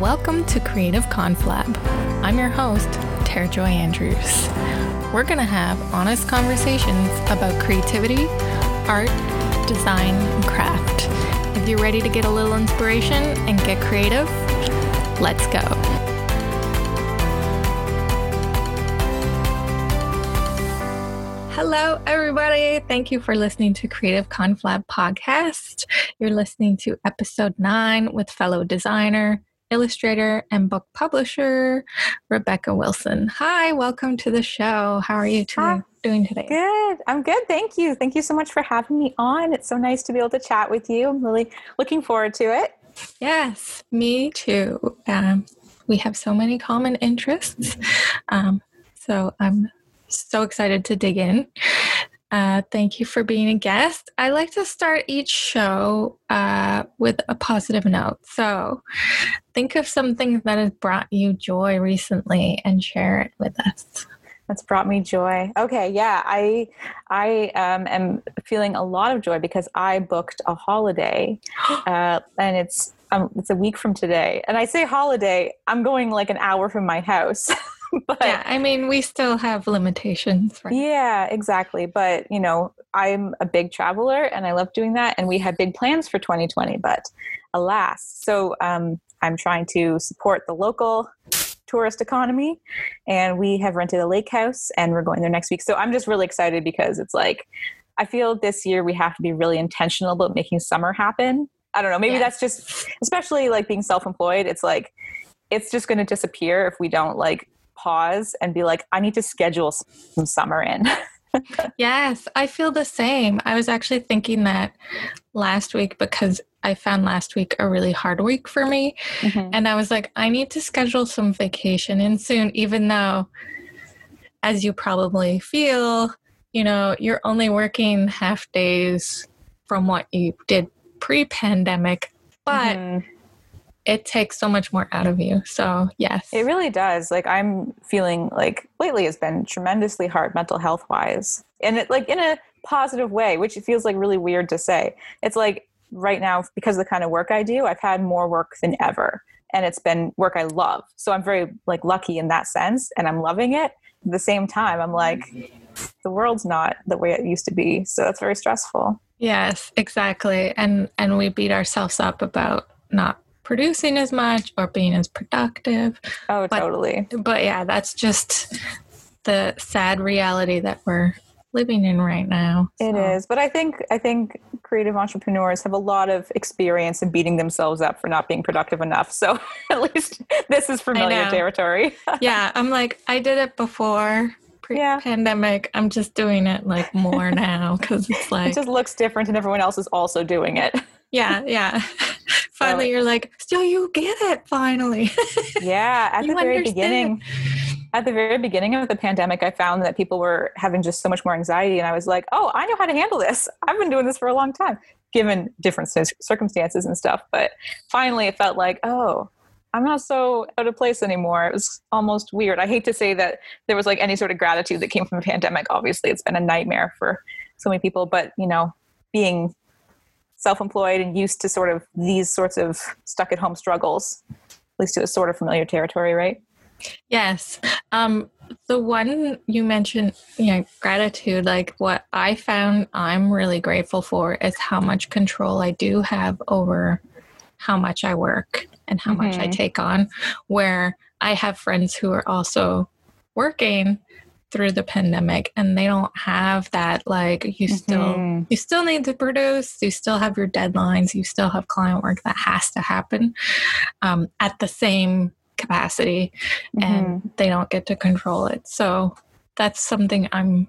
Welcome to Creative Conflab. I'm your host, Tara Joy Andrews. We're going to have honest conversations about creativity, art, design, and craft. If you're ready to get a little inspiration and get creative, let's go. Hello, everybody. Thank you for listening to Creative Conflab podcast. You're listening to episode nine with fellow designer, illustrator, and book publisher, Rebecca Wilson. Hi, welcome to the show. How are you today, doing today? Good. I'm good. Thank you. Thank you so much for having me on. It's so nice to be able to chat with you. I'm really looking forward to it. Yes, me too. Um, we have so many common interests. Um, so I'm so excited to dig in. Uh, thank you for being a guest. I like to start each show uh, with a positive note. So, think of something that has brought you joy recently and share it with us. That's brought me joy. Okay, yeah, I I um, am feeling a lot of joy because I booked a holiday, uh, and it's um, it's a week from today. And I say holiday, I'm going like an hour from my house. but yeah, I mean, we still have limitations, right? Yeah, exactly. But you know, I'm a big traveler and I love doing that. And we had big plans for 2020, but alas, so um, I'm trying to support the local tourist economy, and we have rented a lake house, and we're going there next week. So I'm just really excited because it's like. I feel this year we have to be really intentional about making summer happen. I don't know, maybe that's just especially like being self-employed, it's like it's just going to disappear if we don't like pause and be like, I need to schedule some summer in. yes, I feel the same. I was actually thinking that last week because I found last week a really hard week for me. Mm-hmm. And I was like, I need to schedule some vacation in soon, even though, as you probably feel, you know, you're only working half days from what you did pre pandemic. But mm-hmm it takes so much more out of you. So, yes. It really does. Like I'm feeling like lately has been tremendously hard mental health wise. And it like in a positive way, which it feels like really weird to say. It's like right now because of the kind of work I do, I've had more work than ever. And it's been work I love. So I'm very like lucky in that sense and I'm loving it. At the same time, I'm like the world's not the way it used to be. So that's very stressful. Yes, exactly. And and we beat ourselves up about not producing as much or being as productive. Oh, but, totally. But yeah, that's just the sad reality that we're living in right now. So. It is, but I think I think creative entrepreneurs have a lot of experience in beating themselves up for not being productive enough. So at least this is familiar territory. yeah, I'm like I did it before pre-pandemic. Yeah. I'm just doing it like more now because it's like it just looks different, and everyone else is also doing it. Yeah, yeah. finally, so, you're like, still, you get it. Finally. yeah, at the very understand. beginning. At the very beginning of the pandemic, I found that people were having just so much more anxiety, and I was like, "Oh, I know how to handle this. I've been doing this for a long time, given different circumstances and stuff." But finally, it felt like, "Oh, I'm not so out of place anymore. It was almost weird. I hate to say that there was like any sort of gratitude that came from the pandemic. Obviously, it's been a nightmare for so many people, but you know, being self-employed and used to sort of these sorts of stuck at home struggles at least it was sort of familiar territory right yes um, the one you mentioned you know gratitude like what i found i'm really grateful for is how much control i do have over how much i work and how mm-hmm. much i mm-hmm. take on where i have friends who are also working through the pandemic and they don't have that like you mm-hmm. still you still need to produce you still have your deadlines you still have client work that has to happen um, at the same capacity mm-hmm. and they don't get to control it so that's something i'm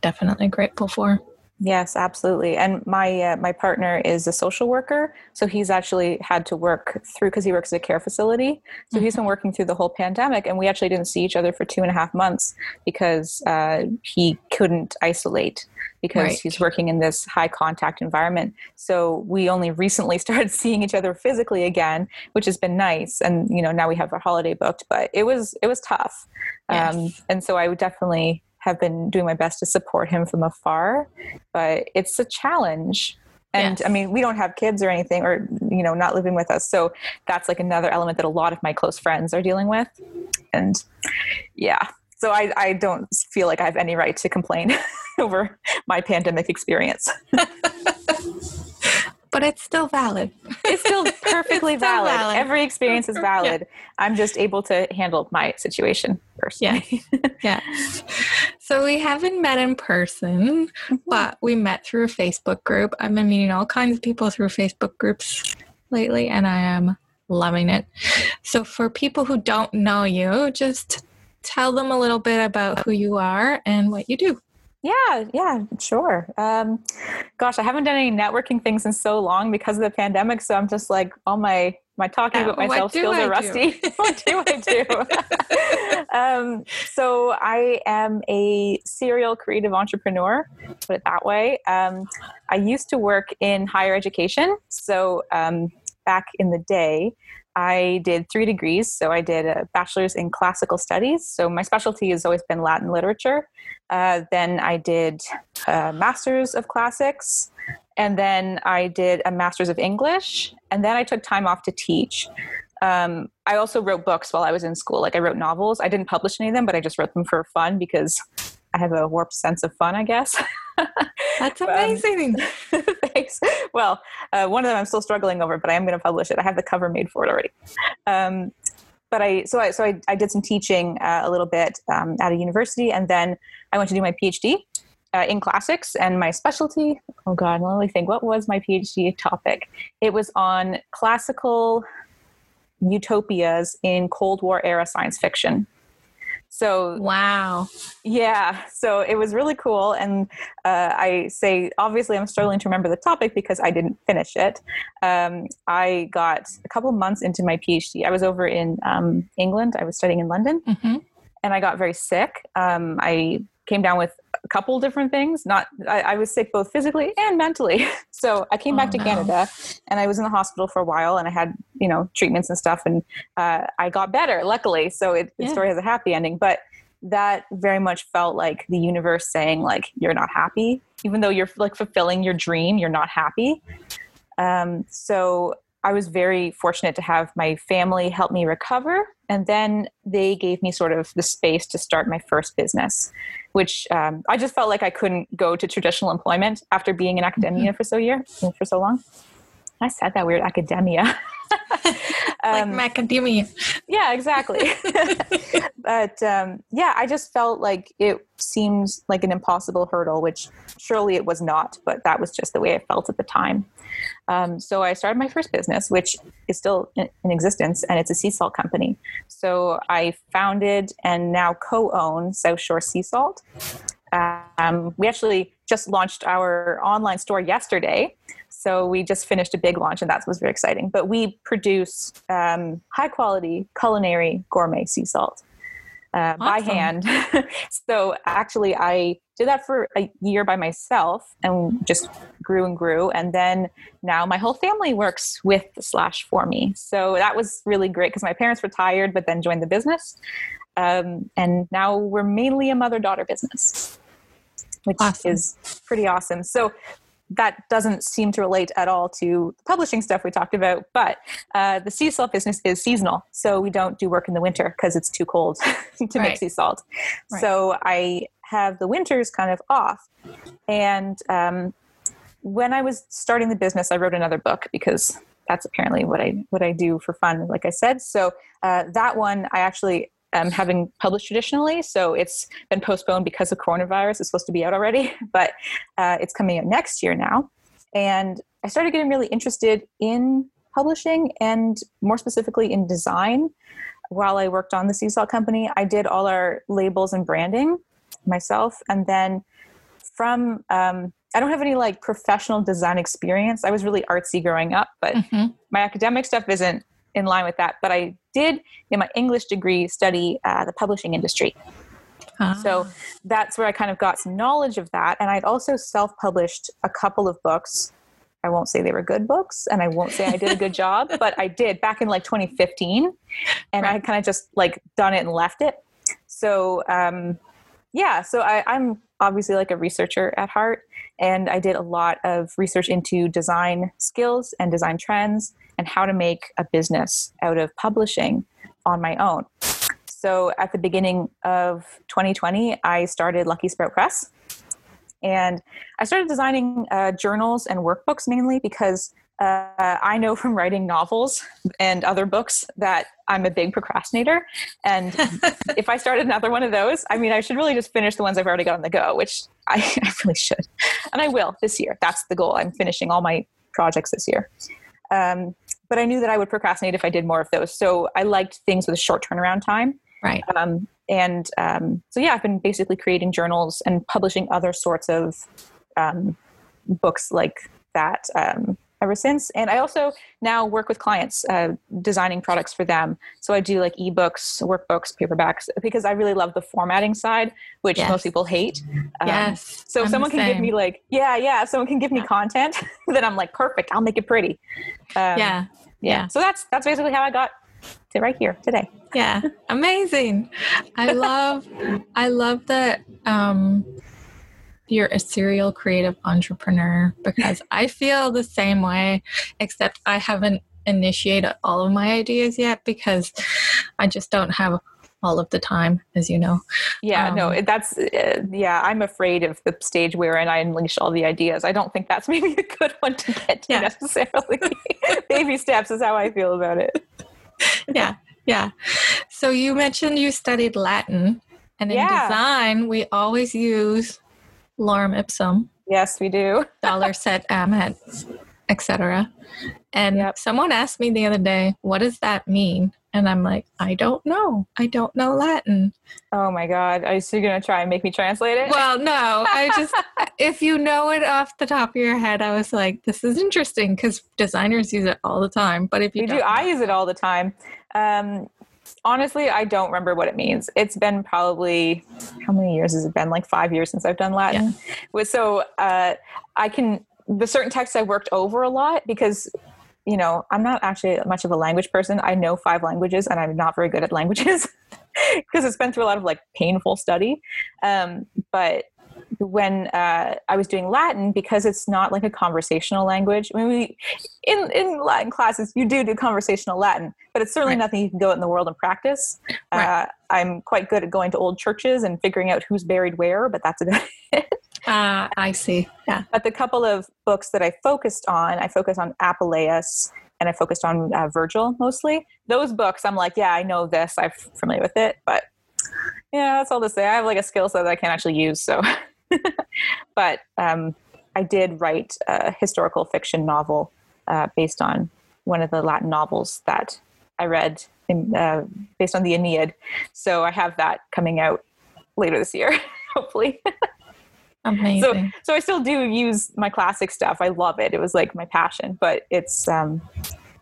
definitely grateful for Yes, absolutely. And my uh, my partner is a social worker, so he's actually had to work through because he works at a care facility. So mm-hmm. he's been mm-hmm. working through the whole pandemic, and we actually didn't see each other for two and a half months because uh, he couldn't isolate because right. he's working in this high contact environment. So we only recently started seeing each other physically again, which has been nice. And you know now we have our holiday booked, but it was it was tough. Yes. Um, and so I would definitely have been doing my best to support him from afar, but it's a challenge. And yes. I mean, we don't have kids or anything, or, you know, not living with us. So that's like another element that a lot of my close friends are dealing with. And yeah, so I, I don't feel like I have any right to complain over my pandemic experience. but it's still valid. It's still perfectly it's valid. valid. Every experience is valid. Yeah. I'm just able to handle my situation personally. Yeah. yes. So we haven't met in person, mm-hmm. but we met through a Facebook group. I've been meeting all kinds of people through Facebook groups lately, and I am loving it. So for people who don't know you, just tell them a little bit about who you are and what you do. Yeah, yeah, sure. Um, gosh, I haven't done any networking things in so long because of the pandemic. So I'm just like all my my talking about myself skills I are rusty. what do I do? um, so I am a serial creative entrepreneur. Put it that way. Um, I used to work in higher education. So um, back in the day, I did three degrees. So I did a bachelor's in classical studies. So my specialty has always been Latin literature. Uh, then I did a master's of classics. And then I did a master's of English. And then I took time off to teach. Um, I also wrote books while I was in school. Like I wrote novels. I didn't publish any of them, but I just wrote them for fun because I have a warped sense of fun, I guess. That's amazing. um, thanks. Well, uh, one of them I'm still struggling over, but I am going to publish it. I have the cover made for it already. Um, but I so I so I, I did some teaching uh, a little bit um, at a university, and then I went to do my PhD uh, in classics. And my specialty, oh God, let me think. What was my PhD topic? It was on classical utopias in Cold War era science fiction. So wow, yeah. So it was really cool, and uh, I say obviously I'm struggling to remember the topic because I didn't finish it. Um, I got a couple months into my PhD. I was over in um, England. I was studying in London, mm-hmm. and I got very sick. Um, I came down with a couple different things. Not I, I, was sick both physically and mentally. So I came oh, back to no. Canada, and I was in the hospital for a while, and I had you know treatments and stuff, and uh, I got better, luckily. So it, the story has a happy ending, but that very much felt like the universe saying like you're not happy, even though you're like fulfilling your dream, you're not happy. Um, so I was very fortunate to have my family help me recover. And then they gave me sort of the space to start my first business, which um, I just felt like I couldn't go to traditional employment after being in academia mm-hmm. for so year for so long. I said that weird academia. um, like macadamia. Yeah, exactly. but um, yeah, I just felt like it seems like an impossible hurdle, which surely it was not, but that was just the way I felt at the time. Um, so I started my first business, which is still in, in, existence, and it's a sea salt company. So I founded and now co-own South Shore Sea Salt. Um, we actually just launched our online store yesterday. So we just finished a big launch, and that was very exciting. But we produce um, high quality culinary gourmet sea salt uh, awesome. by hand. so actually, I did that for a year by myself and just grew and grew. And then now my whole family works with slash for me. So that was really great because my parents retired, but then joined the business. Um, and now we're mainly a mother daughter business which awesome. is pretty awesome. So that doesn't seem to relate at all to the publishing stuff we talked about. But uh, the sea salt business is seasonal, so we don't do work in the winter because it's too cold to right. make sea salt. Right. So I have the winters kind of off. And um, when I was starting the business, I wrote another book because that's apparently what I what I do for fun, like I said. So uh, that one I actually um, having published traditionally. So it's been postponed because of coronavirus. It's supposed to be out already, but uh, it's coming out next year now. And I started getting really interested in publishing and more specifically in design. While I worked on the Sea Salt Company, I did all our labels and branding myself. And then from, um, I don't have any like professional design experience. I was really artsy growing up, but mm-hmm. my academic stuff isn't in line with that. But I did, in my English degree, study uh, the publishing industry. Ah. So that's where I kind of got some knowledge of that. And I'd also self published a couple of books. I won't say they were good books and I won't say I did a good job, but I did back in like 2015. And right. I kind of just like done it and left it. So, um, yeah, so I, I'm obviously like a researcher at heart And I did a lot of research into design skills and design trends and how to make a business out of publishing on my own. So at the beginning of 2020, I started Lucky Sprout Press. And I started designing uh, journals and workbooks mainly because uh, I know from writing novels and other books that I'm a big procrastinator. And if I started another one of those, I mean, I should really just finish the ones I've already got on the go, which I, I really should. And I will this year. That's the goal. I'm finishing all my projects this year. Um, but I knew that I would procrastinate if I did more of those. So I liked things with a short turnaround time. Right. Um, and um, so, yeah, I've been basically creating journals and publishing other sorts of um, books like that um, ever since. And I also now work with clients uh, designing products for them. So I do like ebooks, workbooks, paperbacks, because I really love the formatting side, which yes. most people hate. Um, yes. So if someone can give me like, yeah, yeah, someone can give me content, then I'm like, perfect, I'll make it pretty. Um, yeah. Yeah. So that's that's basically how I got to right here today. Yeah. Amazing. I love I love that um you're a serial creative entrepreneur because I feel the same way, except I haven't initiated all of my ideas yet because I just don't have all of the time, as you know. Yeah, um, no, that's, uh, yeah, I'm afraid of the stage wherein I unleash all the ideas. I don't think that's maybe a good one to get to yeah. necessarily. Baby steps is how I feel about it. yeah, yeah. So you mentioned you studied Latin, and in yeah. design, we always use lorem ipsum. Yes, we do. dolor sit amet, etc. And yep. someone asked me the other day, what does that mean? And I'm like, I don't know. I don't know Latin. Oh my God. Are you still going to try and make me translate it? Well, no. I just, if you know it off the top of your head, I was like, this is interesting because designers use it all the time. But if you do, I use it all the time. Um, honestly, I don't remember what it means. It's been probably how many years has it been? Like five years since I've done Latin. Yeah. So uh, I can the certain texts I worked over a lot because you know I'm not actually much of a language person. I know five languages and I'm not very good at languages because it's been through a lot of like painful study. Um, but when uh, I was doing Latin, because it's not like a conversational language. I mean, we in in Latin classes you do do conversational Latin, but it's certainly right. nothing you can go out in the world and practice. Right. Uh, I'm quite good at going to old churches and figuring out who's buried where, but that's about it. Uh, I see. Yeah. But the couple of books that I focused on, I focused on Apuleius and I focused on uh, Virgil mostly. Those books, I'm like, yeah, I know this. I'm familiar with it, but yeah, that's all to say. I have like a skill set that I can't actually use, so. but um, I did write a historical fiction novel uh, based on one of the Latin novels that I read in, uh, based on the Aeneid. So I have that coming out later this year, hopefully. Amazing. So, so I still do use my classic stuff. I love it. It was like my passion, but it's um,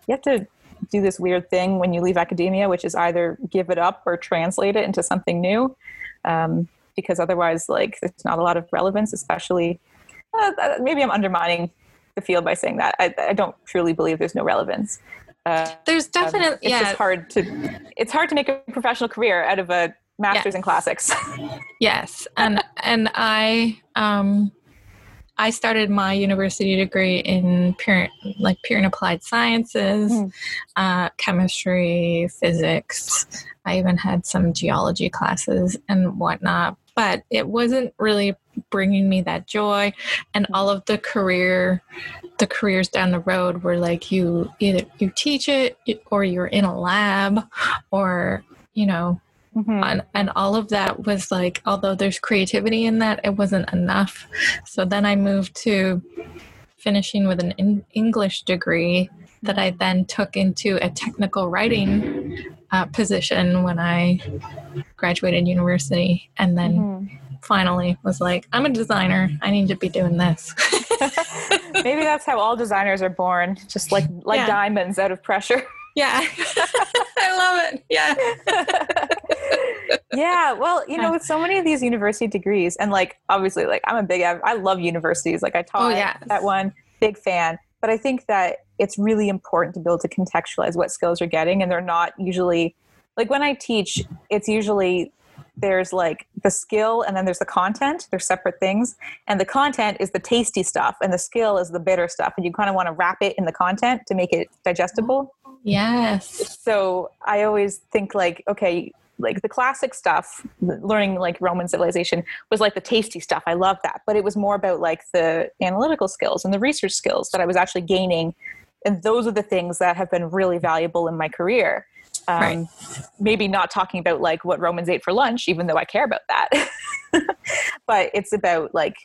you have to do this weird thing when you leave academia, which is either give it up or translate it into something new. Um, because otherwise, like, there's not a lot of relevance, especially. Uh, maybe I'm undermining the field by saying that. I, I don't truly believe there's no relevance. Uh, there's definitely um, it's yeah. just hard to it's hard to make a professional career out of a master's yes. in classics. yes, and and I um I started my university degree in pure, like pure and applied sciences, mm. uh, chemistry, physics. I even had some geology classes and whatnot but it wasn't really bringing me that joy and all of the career the careers down the road were like you either you teach it or you're in a lab or you know mm-hmm. and, and all of that was like although there's creativity in that it wasn't enough so then i moved to finishing with an in- english degree that i then took into a technical writing uh, position when I graduated university, and then mm-hmm. finally was like, I'm a designer. I need to be doing this. Maybe that's how all designers are born, just like like yeah. diamonds out of pressure. Yeah, I love it. Yeah. yeah. Well, you know, with so many of these university degrees, and like obviously, like I'm a big, I love universities. Like I taught oh, yes. that one, big fan. But I think that it's really important to be able to contextualize what skills you're getting and they're not usually like when i teach it's usually there's like the skill and then there's the content. They're separate things. And the content is the tasty stuff and the skill is the bitter stuff. And you kind of want to wrap it in the content to make it digestible. Yes. So I always think like, okay, like the classic stuff, learning like Roman civilization was like the tasty stuff. I love that. But it was more about like the analytical skills and the research skills that I was actually gaining. And those are the things that have been really valuable in my career. Um, right. Maybe not talking about like what Romans ate for lunch, even though I care about that. but it's about like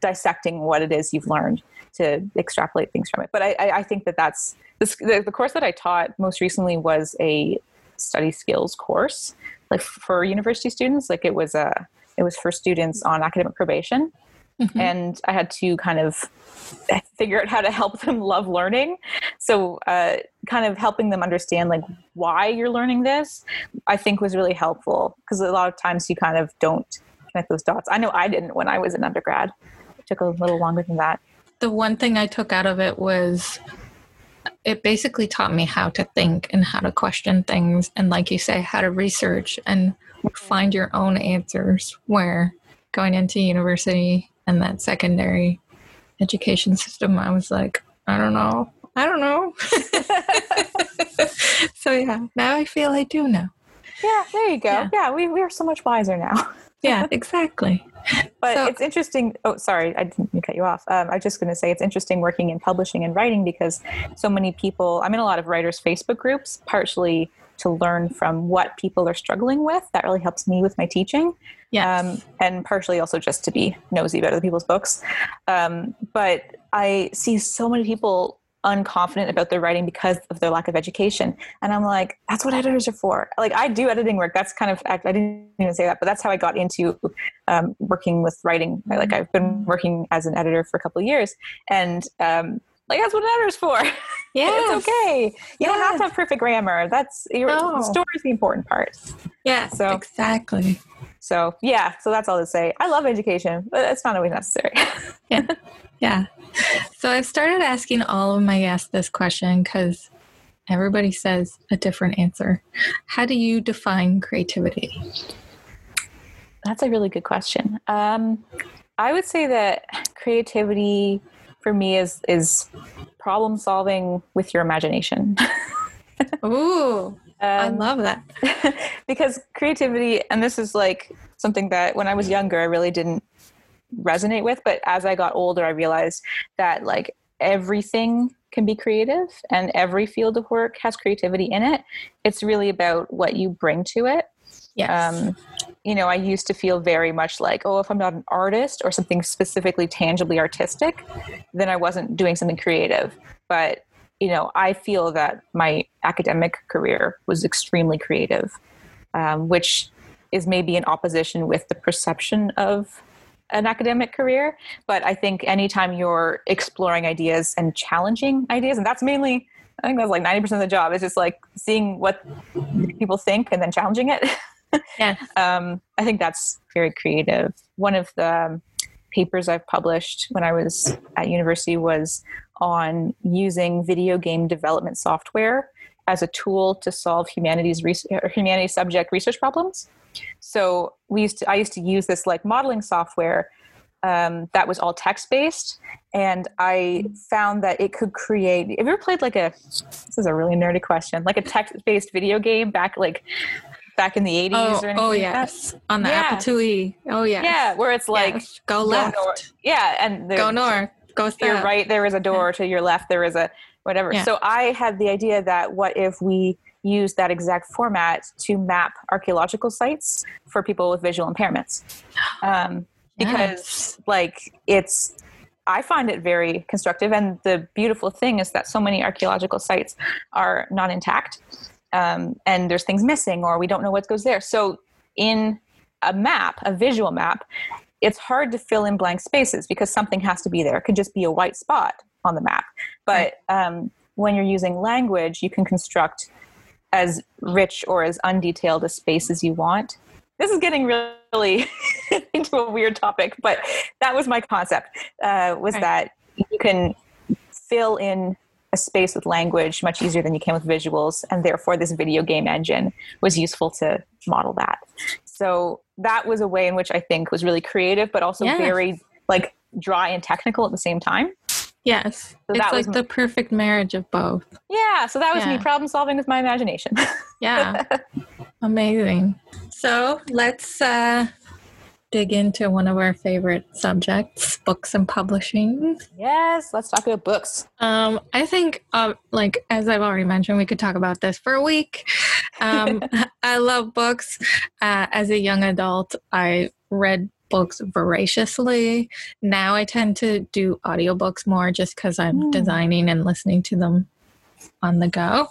dissecting what it is you've learned to extrapolate things from it. But I, I think that that's this, the, the course that I taught most recently was a study skills course, like for university students. Like it was a it was for students on academic probation, mm-hmm. and I had to kind of figure out how to help them love learning. So, uh, kind of helping them understand like why you're learning this, I think was really helpful because a lot of times you kind of don't connect those dots. I know I didn't when I was an undergrad. It took a little longer than that. The one thing I took out of it was it basically taught me how to think and how to question things and like you say how to research and mm-hmm. find your own answers where going into university and that secondary education system, I was like, I don't know. I don't know. so yeah, now I feel I do know. Yeah, there you go. Yeah, yeah we, we are so much wiser now. yeah, exactly. But so, it's interesting. Oh, sorry, I didn't cut you off. Um, I was just going to say it's interesting working in publishing and writing because so many people, I'm in a lot of writers' Facebook groups, partially to learn from what people are struggling with. That really helps me with my teaching. Yeah. Um, and partially also just to be nosy about other people's books. Um, but I see so many people unconfident about their writing because of their lack of education. And I'm like, that's what editors are for. Like I do editing work. That's kind of, I didn't even say that, but that's how I got into um, working with writing. Like I've been working as an editor for a couple of years and um, like that's what editor's for. Yeah, it's okay. You yes. don't have to have perfect grammar. That's your no. story is the important part. Yeah, so exactly. So yeah, so that's all to say. I love education, but it's not always necessary. yeah, yeah. So I've started asking all of my guests this question because everybody says a different answer. How do you define creativity? That's a really good question. Um, I would say that creativity for me is is problem solving with your imagination. Ooh, um, I love that. because creativity, and this is like something that when I was younger, I really didn't resonate with. But as I got older, I realized that like everything can be creative and every field of work has creativity in it. It's really about what you bring to it. Yes. Um, you know, I used to feel very much like, oh, if I'm not an artist or something specifically tangibly artistic, then I wasn't doing something creative. But, you know, I feel that my academic career was extremely creative, um, which is maybe in opposition with the perception of an academic career. But I think anytime you're exploring ideas and challenging ideas, and that's mainly I think that's like 90% of the job is just like seeing what people think and then challenging it. yeah. Um, I think that's very creative. One of the papers I've published when I was at university was on using video game development software as a tool to solve humanities humanities subject research problems. So we used to, I used to use this like modeling software um, that was all text based, and I found that it could create. Have you ever played like a? This is a really nerdy question. Like a text based video game back like back in the 80s oh, or anything oh yes like on the yeah. apple IIe oh yeah yeah where it's like yes. go left go yeah and go north go south. you're right there is a door to your left there is a whatever yeah. so i had the idea that what if we use that exact format to map archaeological sites for people with visual impairments um, because yes. like it's I find it very constructive. And the beautiful thing is that so many archaeological sites are not intact um, and there's things missing or we don't know what goes there. So in a map, a visual map, it's hard to fill in blank spaces because something has to be there. It could just be a white spot on the map. But um, when you're using language, you can construct as rich or as undetailed a space as you want. This is getting really into a weird topic, but that was my concept. Uh, was right. that you can fill in a space with language much easier than you can with visuals and therefore this video game engine was useful to model that so that was a way in which I think was really creative, but also yes. very like dry and technical at the same time. Yes. So it's like the perfect marriage of both. Yeah. So that was yeah. me problem solving with my imagination. yeah. Amazing. So let's uh, dig into one of our favorite subjects books and publishing. Yes. Let's talk about books. Um, I think, uh, like, as I've already mentioned, we could talk about this for a week. Um, I love books. Uh, as a young adult, I read books voraciously. Now I tend to do audiobooks more just because I'm mm. designing and listening to them on the go.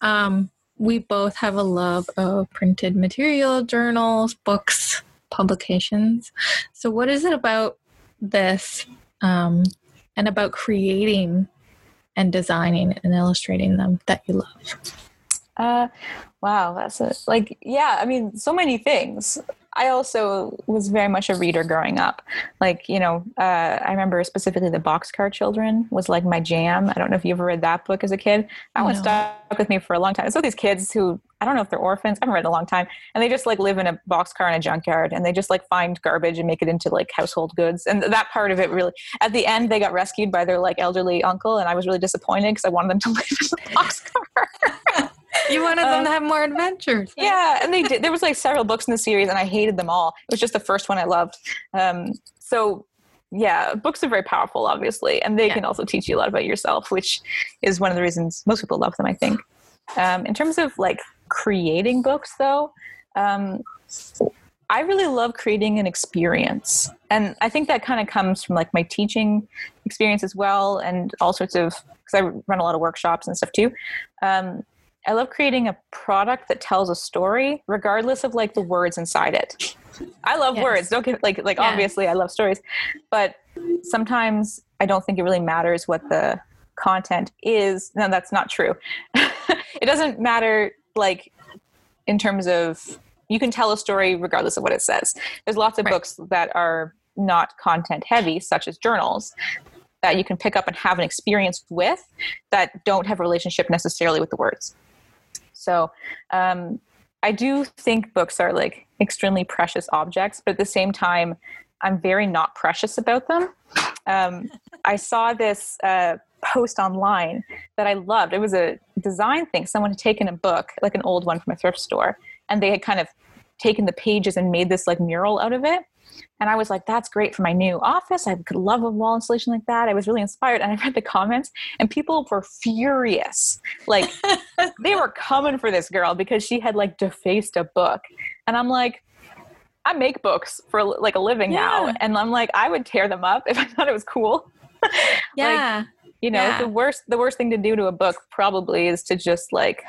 Um, we both have a love of printed material, journals, books, publications. So, what is it about this um, and about creating and designing and illustrating them that you love? Uh, wow, that's it. Like, yeah, I mean, so many things. I also was very much a reader growing up. Like, you know, uh, I remember specifically the Boxcar Children was like my jam. I don't know if you ever read that book as a kid. That no. one stuck with me for a long time. So these kids who I don't know if they're orphans. I haven't read in a long time, and they just like live in a boxcar in a junkyard, and they just like find garbage and make it into like household goods. And that part of it really, at the end, they got rescued by their like elderly uncle, and I was really disappointed because I wanted them to live in the boxcar. you wanted them um, to have more adventures. Yeah, and they did. There was like several books in the series, and I hated them all. It was just the first one I loved. Um, so yeah, books are very powerful, obviously, and they yeah. can also teach you a lot about yourself, which is one of the reasons most people love them. I think. Um, in terms of like creating books, though, um, I really love creating an experience. And I think that kind of comes from like my teaching experience as well, and all sorts of, because I run a lot of workshops and stuff too. Um, I love creating a product that tells a story, regardless of like the words inside it. I love yes. words. Don't get like like yeah. obviously I love stories, but sometimes I don't think it really matters what the content is. No, that's not true. it doesn't matter like in terms of you can tell a story regardless of what it says. There's lots of right. books that are not content heavy, such as journals, that you can pick up and have an experience with that don't have a relationship necessarily with the words. So um, I do think books are like extremely precious objects, but at the same time, I'm very not precious about them. Um, I saw this uh, post online that I loved. It was a design thing. Someone had taken a book, like an old one from a thrift store, and they had kind of taken the pages and made this like mural out of it. And I was like, that's great for my new office. I could love a wall installation like that. I was really inspired. And I read the comments, and people were furious. Like, they were coming for this girl because she had like defaced a book. And I'm like, I make books for like a living yeah. now. And I'm like, I would tear them up if I thought it was cool. yeah. like, you know, yeah. the worst the worst thing to do to a book probably is to just like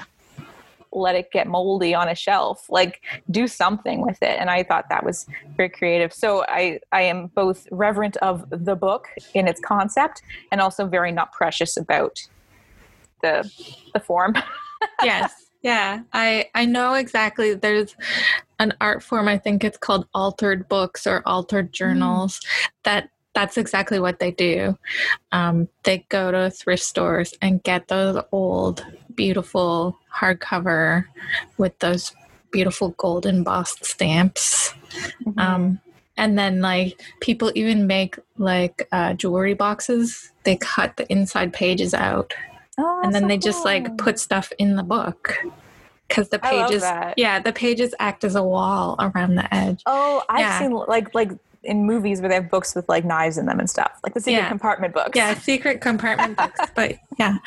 let it get moldy on a shelf like do something with it and i thought that was very creative so i i am both reverent of the book in its concept and also very not precious about the the form yes yeah i i know exactly there's an art form i think it's called altered books or altered mm. journals mm. that that's exactly what they do. Um, they go to thrift stores and get those old, beautiful hardcover with those beautiful gold embossed stamps. Mm-hmm. Um, and then, like, people even make like uh, jewelry boxes. They cut the inside pages out, oh, and then so they cool. just like put stuff in the book because the pages, yeah, the pages act as a wall around the edge. Oh, I've yeah. seen like like in movies where they have books with like knives in them and stuff, like the secret yeah. compartment books. Yeah, secret compartment books. But yeah,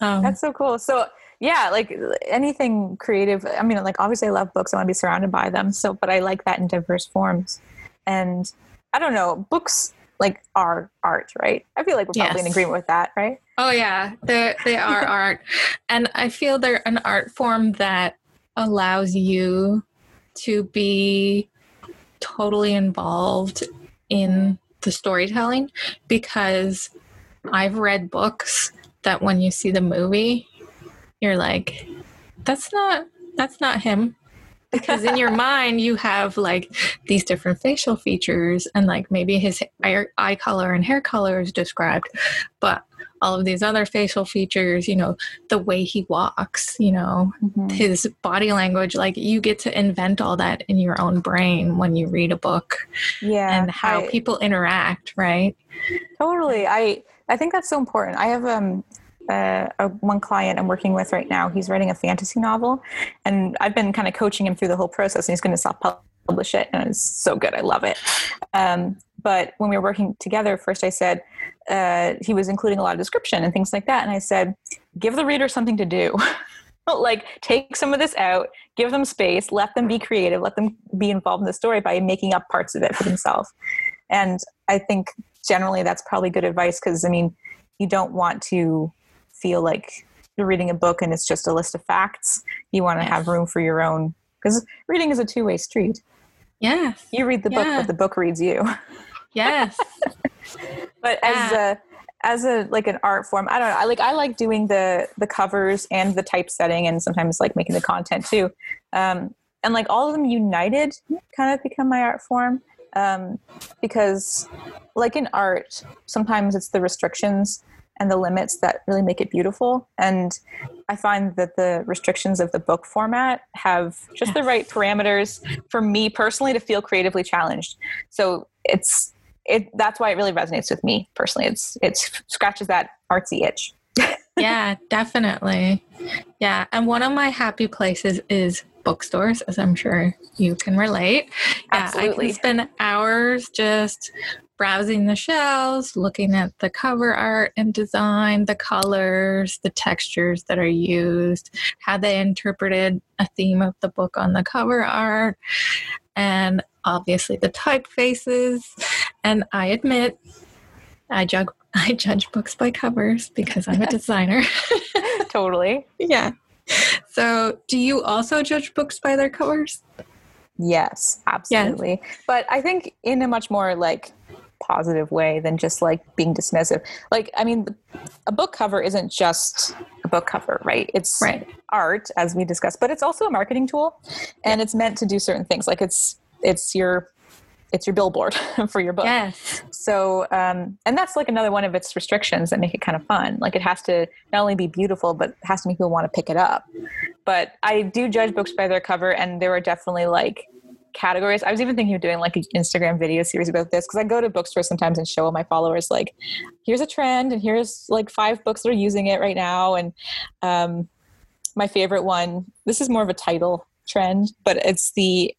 um, that's so cool. So yeah, like anything creative. I mean, like obviously I love books. I want to be surrounded by them. So, but I like that in diverse forms. And I don't know, books like are art, right? I feel like we're probably yes. in agreement with that, right? Oh yeah, they they are art, and I feel they're an art form that allows you to be totally involved in the storytelling because I've read books that when you see the movie, you're like, that's not that's not him. Because in your mind you have like these different facial features and like maybe his eye color and hair color is described. But all of these other facial features, you know, the way he walks, you know, mm-hmm. his body language. Like you get to invent all that in your own brain when you read a book. Yeah. And how I, people interact, right? Totally. I I think that's so important. I have um uh, a, one client I'm working with right now. He's writing a fantasy novel, and I've been kind of coaching him through the whole process. And he's going to self publish it, and it's so good. I love it. Um, but when we were working together, first I said uh, he was including a lot of description and things like that, and I said, give the reader something to do. like take some of this out give them space let them be creative let them be involved in the story by making up parts of it for themselves and i think generally that's probably good advice because i mean you don't want to feel like you're reading a book and it's just a list of facts. You want to yes. have room for your own because reading is a two way street. Yeah. You read the book, but the book reads you. Yes. but as a as a like an art form, I don't know. I like I like doing the the covers and the typesetting and sometimes like making the content too. Um, and like all of them united kind of become my art form um, because like in art sometimes it's the restrictions and the limits that really make it beautiful. And I find that the restrictions of the book format have just the right parameters for me personally to feel creatively challenged. So it's it that's why it really resonates with me personally. It's it scratches that artsy itch. Yeah, definitely. Yeah, and one of my happy places is bookstores, as I'm sure you can relate. Absolutely. Yeah, I can spend hours just browsing the shelves, looking at the cover art and design, the colors, the textures that are used, how they interpreted a theme of the book on the cover art, and obviously the typefaces. And I admit, I judge I judge books by covers because I'm a designer. totally. Yeah. So, do you also judge books by their covers? Yes, absolutely. Yes. But I think in a much more like positive way than just like being dismissive. Like, I mean, a book cover isn't just a book cover, right? It's right. art, as we discussed, but it's also a marketing tool, and it's meant to do certain things. Like, it's it's your it's your billboard for your book. Yes. So, um, and that's like another one of its restrictions that make it kind of fun. Like, it has to not only be beautiful, but it has to make people want to pick it up. But I do judge books by their cover, and there are definitely like categories. I was even thinking of doing like an Instagram video series about this because I go to bookstores sometimes and show my followers like, here's a trend and here's like five books that are using it right now. And um, my favorite one, this is more of a title trend, but it's the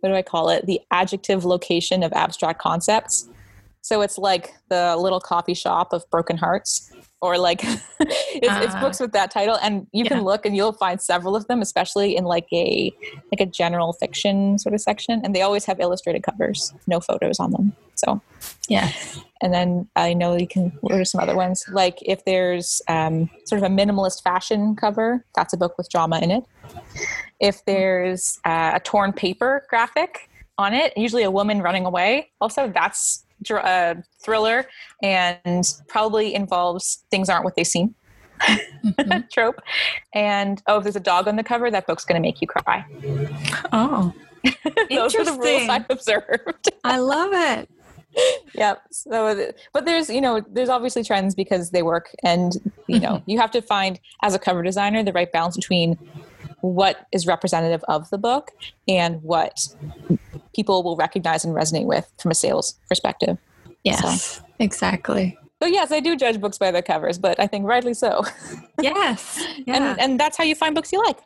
what do I call it? The adjective location of abstract concepts. So it's like the little coffee shop of broken hearts or like it's, uh, it's, books with that title. And you yeah. can look and you'll find several of them especially in like a like a general fiction sort of section. And they always have illustrated covers no photos on them. So yeah. and then i know you can what are some other ones. Like if there's um, sort of a minimalist fashion cover that's a book with drama in it. If there's uh, a torn paper graphic on it usually a woman running away. Also that's uh, thriller and probably involves things aren't what they seem mm-hmm. trope. And oh, if there's a dog on the cover, that book's going to make you cry. Oh, those are the rules I've observed. I love it. yep. So, but there's you know there's obviously trends because they work, and you know mm-hmm. you have to find as a cover designer the right balance between what is representative of the book and what people will recognize and resonate with from a sales perspective. Yes, so. exactly. So yes, I do judge books by their covers, but I think rightly so. yes, yeah. and and that's how you find books you like,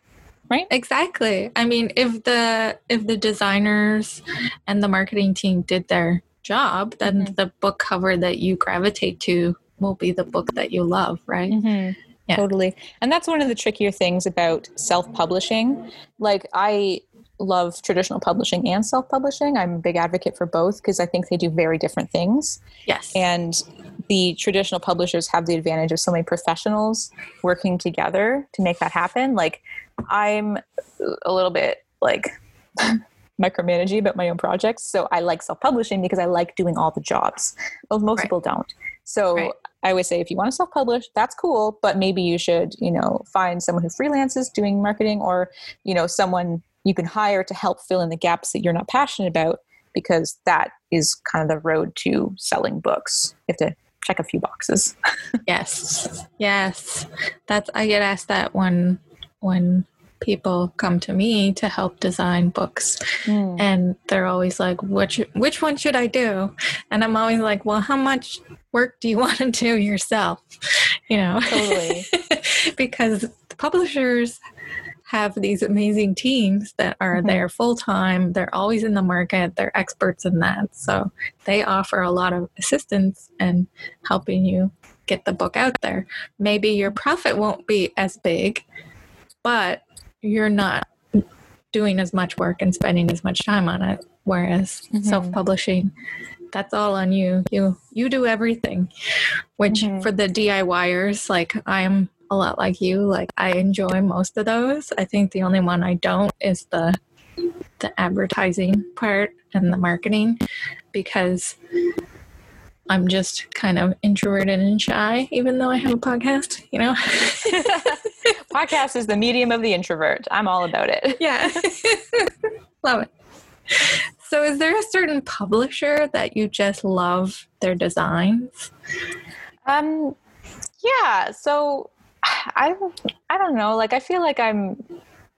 right? Exactly. I mean, if the if the designers and the marketing team did their job, then mm-hmm. the book cover that you gravitate to will be the book that you love, right? Mm-hmm. Yeah. Totally. And that's one of the trickier things about self publishing. Like, I love traditional publishing and self publishing. I'm a big advocate for both because I think they do very different things. Yes. And the traditional publishers have the advantage of so many professionals working together to make that happen. Like, I'm a little bit like, micromanaging about my own projects. So I like self publishing because I like doing all the jobs. Well, most right. people don't. So right. I always say if you want to self-publish, that's cool, but maybe you should, you know, find someone who freelances doing marketing or, you know, someone you can hire to help fill in the gaps that you're not passionate about because that is kind of the road to selling books. You have to check a few boxes. yes. Yes. That's I get asked that when when people come to me to help design books mm. and they're always like which which one should I do? And I'm always like, well, how much work do you want to do yourself? You know. Totally. because the publishers have these amazing teams that are mm-hmm. there full time. They're always in the market. They're experts in that. So they offer a lot of assistance and helping you get the book out there. Maybe your profit won't be as big, but you're not doing as much work and spending as much time on it. Whereas mm-hmm. self publishing, that's all on you. You you do everything. Which mm-hmm. for the DIYers, like I'm a lot like you. Like I enjoy most of those. I think the only one I don't is the the advertising part and the marketing because I'm just kind of introverted and shy, even though I have a podcast, you know? podcast is the medium of the introvert. I'm all about it. Yeah. love it. So, is there a certain publisher that you just love their designs? Um, yeah. So, I I don't know. Like I feel like I'm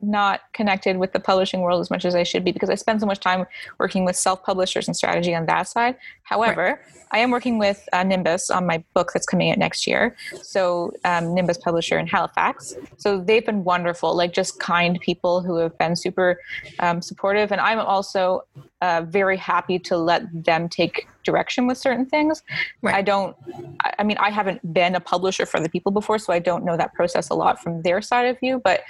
not connected with the publishing world as much as I should be because I spend so much time working with self publishers and strategy on that side. However, right. I am working with uh, Nimbus on my book that's coming out next year. So, um, Nimbus publisher in Halifax. So, they've been wonderful, like just kind people who have been super um, supportive. And I'm also uh, very happy to let them take direction with certain things. Right. I don't, I mean, I haven't been a publisher for the people before, so I don't know that process a lot from their side of view. But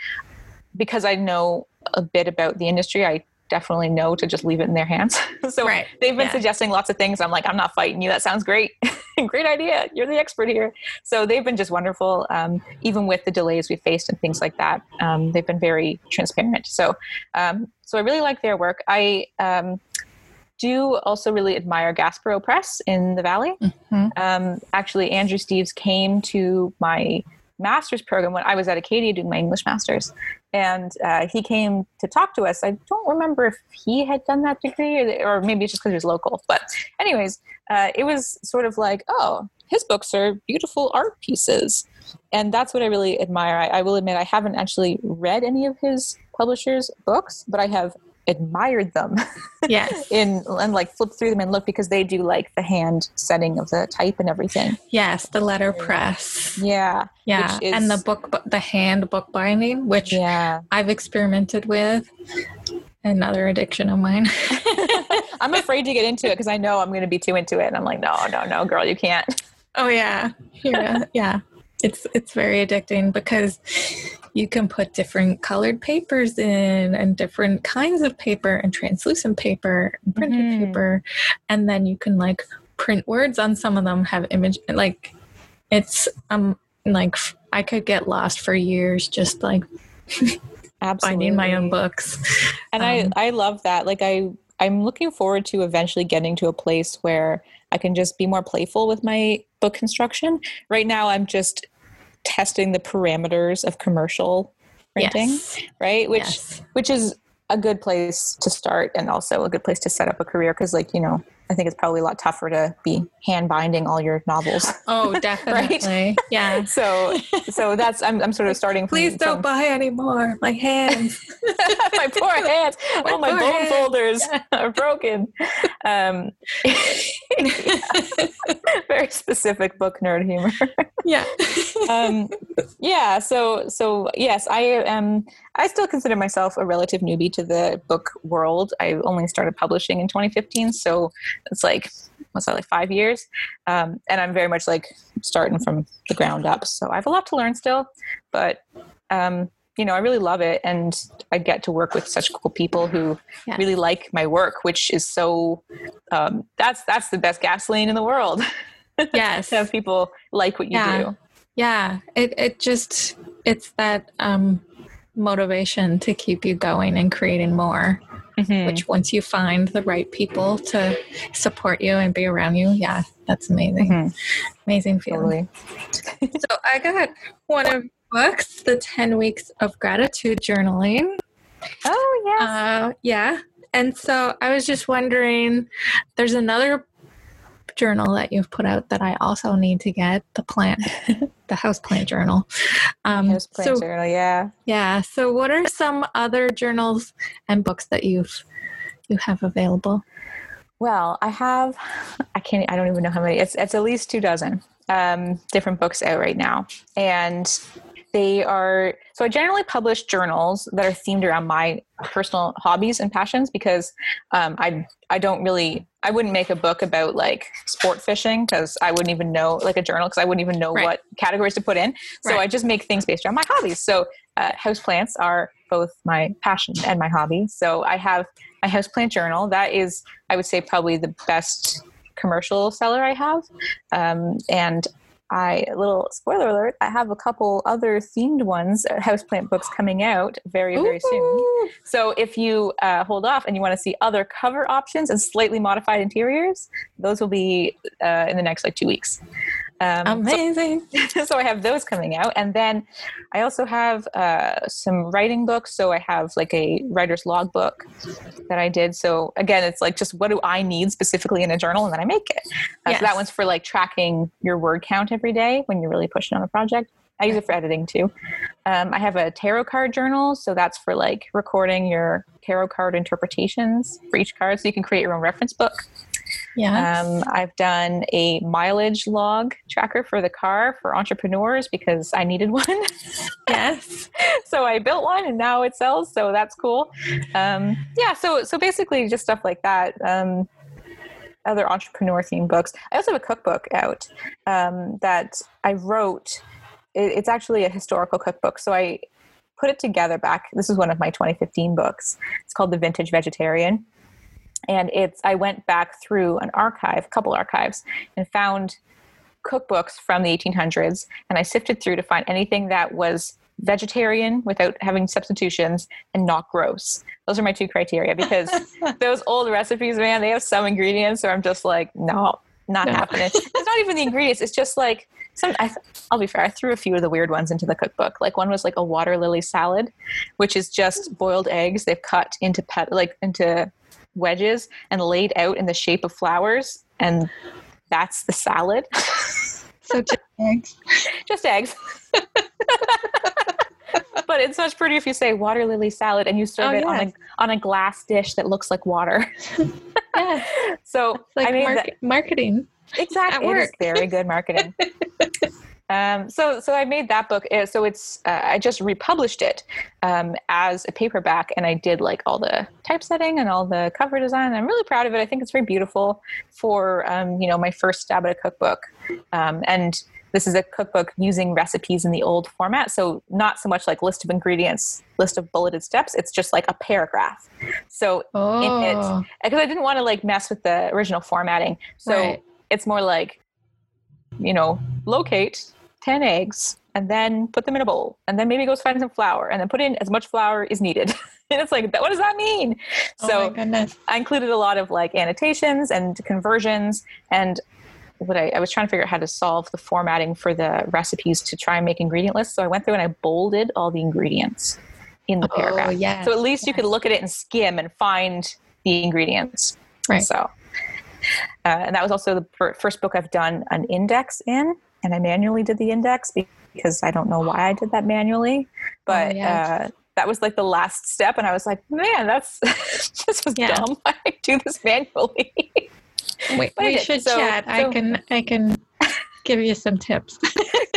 because I know a bit about the industry, I definitely know to just leave it in their hands. so right. they've been yeah. suggesting lots of things. I'm like, I'm not fighting you. That sounds great. great idea. You're the expert here. So they've been just wonderful, um, even with the delays we've faced and things like that. Um, they've been very transparent. So, um, so I really like their work. I um, do also really admire Gaspereau Press in the Valley. Mm-hmm. Um, actually, Andrew Steeves came to my master's program when I was at Acadia doing my English master's. And uh, he came to talk to us. I don't remember if he had done that degree or, or maybe it's just because he was local. But, anyways, uh, it was sort of like, oh, his books are beautiful art pieces. And that's what I really admire. I, I will admit I haven't actually read any of his publishers' books, but I have admired them. Yes. in and like flip through them and look because they do like the hand setting of the type and everything. Yes, the letterpress. Yeah. Yeah. Is, and the book the hand book binding, which yeah. I've experimented with. Another addiction of mine. I'm afraid to get into it because I know I'm going to be too into it, and I'm like, no, no, no, girl, you can't. Oh yeah, yeah, uh, yeah. It's it's very addicting because you can put different colored papers in and different kinds of paper and translucent paper and printed mm-hmm. paper. And then you can like print words on some of them have image like it's um like i could get lost for years just like finding my own books. And um, i i love that like i i'm looking forward to eventually getting to a place where i can just be more playful with my book construction. Right now i'm just testing the parameters of commercial printing, yes. right? Which yes. which is a good place to start and also a good place to set up a career because like, you know, I think it's probably a lot tougher to be hand binding all your novels. Oh, definitely. right? Yeah. So, so that's I'm, I'm sort of starting. From, Please don't from, buy anymore. My hands, my poor hands. My all my bone hands. folders are broken. Um, very specific book nerd humor. yeah. Um, yeah. So, so yes, I am. I still consider myself a relative newbie to the book world. I only started publishing in 2015, so it's like what's that like five years? Um, and i'm very much like starting from the ground up. So i have a lot to learn still but um, you know i really love it. And i get to work with such cool people who yeah. really like my work which is so um, that's that's the best gasoline in the world. Yes. To have people like what you yeah. do. Yeah. It, it just it's that um, motivation to keep you going and creating more mm-hmm. which once you find the right people to support you and be around you, yeah, that's amazing. Mm-hmm. Amazing feeling. Totally. so I got one of books, The 10 Weeks of Gratitude Journaling. Oh, yes. Uh, yeah. And so I was just wondering, there's another journal that you've put out that I also need to get the plant, the house plant journal. Um, house plant so, journal, yeah, yeah. So, what are some other journals and books that you've you have available? Well, I have. I can't. I don't even know how many. It's it's at least two dozen um, different books out right now, and they are so I generally publish journals that are themed around my personal hobbies and passions because um, I I don't really I wouldn't make a book about like sport fishing because I wouldn't even know like a journal because I wouldn't even know right. what categories to put in. So right. I just make things based around my hobbies. So uh, houseplants are both my passion and my hobby. So I have my houseplant journal. That is, I would say, probably the best commercial seller I have. Um, and I little spoiler alert, I have a couple other themed ones, uh, houseplant books coming out very, very Ooh. soon. So if you uh, hold off and you want to see other cover options and slightly modified interiors, those will be uh, in the next like two weeks. Um, Amazing. So, so, I have those coming out. And then I also have uh, some writing books. So I have like a writer's log book that I did. So again, it's like just what do I need specifically in a journal? And then I make it. Uh, yes. So that one's for like tracking your word count every day when you're really pushing on a project. I use it for editing too. Um, I have a tarot card journal, so that's for like recording your tarot card interpretations for each card, so you can create your own reference book. Yeah. Um, I've done a mileage log tracker for the car for entrepreneurs because I needed one. yes. so I built one and now it sells. So that's cool. Um, yeah. So so basically just stuff like that. Um, other entrepreneur themed books. I also have a cookbook out um, that I wrote. It, it's actually a historical cookbook. So I put it together back. This is one of my 2015 books. It's called The Vintage Vegetarian and it's i went back through an archive couple archives and found cookbooks from the 1800s and i sifted through to find anything that was vegetarian without having substitutions and not gross. Those are my two criteria because those old recipes man they have some ingredients so i'm just like no not no. happening. It's not even the ingredients. It's just like some I, will be fair i threw a few of the weird ones into the cookbook. Like one was like a water lily salad which is just boiled eggs they've cut into pet like into wedges and laid out in the shape of flowers, and that's the salad. so just eggs. Just eggs. but it's much prettier if you say water lily salad and you serve oh, it on a on a glass dish that looks like water. yeah. So like I mean mar- marketing. Exactly. It is very good marketing. Um, so, so I made that book. Uh, so it's uh, I just republished it um, as a paperback, and I did like all the typesetting and all the cover design. I'm really proud of it. I think it's very beautiful for um, you know my first stab at a cookbook. Um, and this is a cookbook using recipes in the old format, so not so much like list of ingredients, list of bulleted steps. It's just like a paragraph. So oh. in it, because I didn't want to like mess with the original formatting, so right. it's more like you know locate 10 eggs and then put them in a bowl and then maybe go find some flour and then put in as much flour is needed. And it's like what does that mean? Oh so i included a lot of like annotations and conversions and what I, I, was trying to figure out how to solve the formatting for the recipes to try and make ingredient lists. So i went through and i bolded all the ingredients in the oh, paragraph. yes, so at least yes. you could look at it and skim and find the ingredients. Right. So uh, and that was also the first book i've done an index in and I manually did the index because I don't know why I did that manually, but oh, yeah. uh, that was like the last step, and I was like, man, that's this was yeah. dumb. I do this manually. Wait, we should so, chat. So, I can I can give you some tips.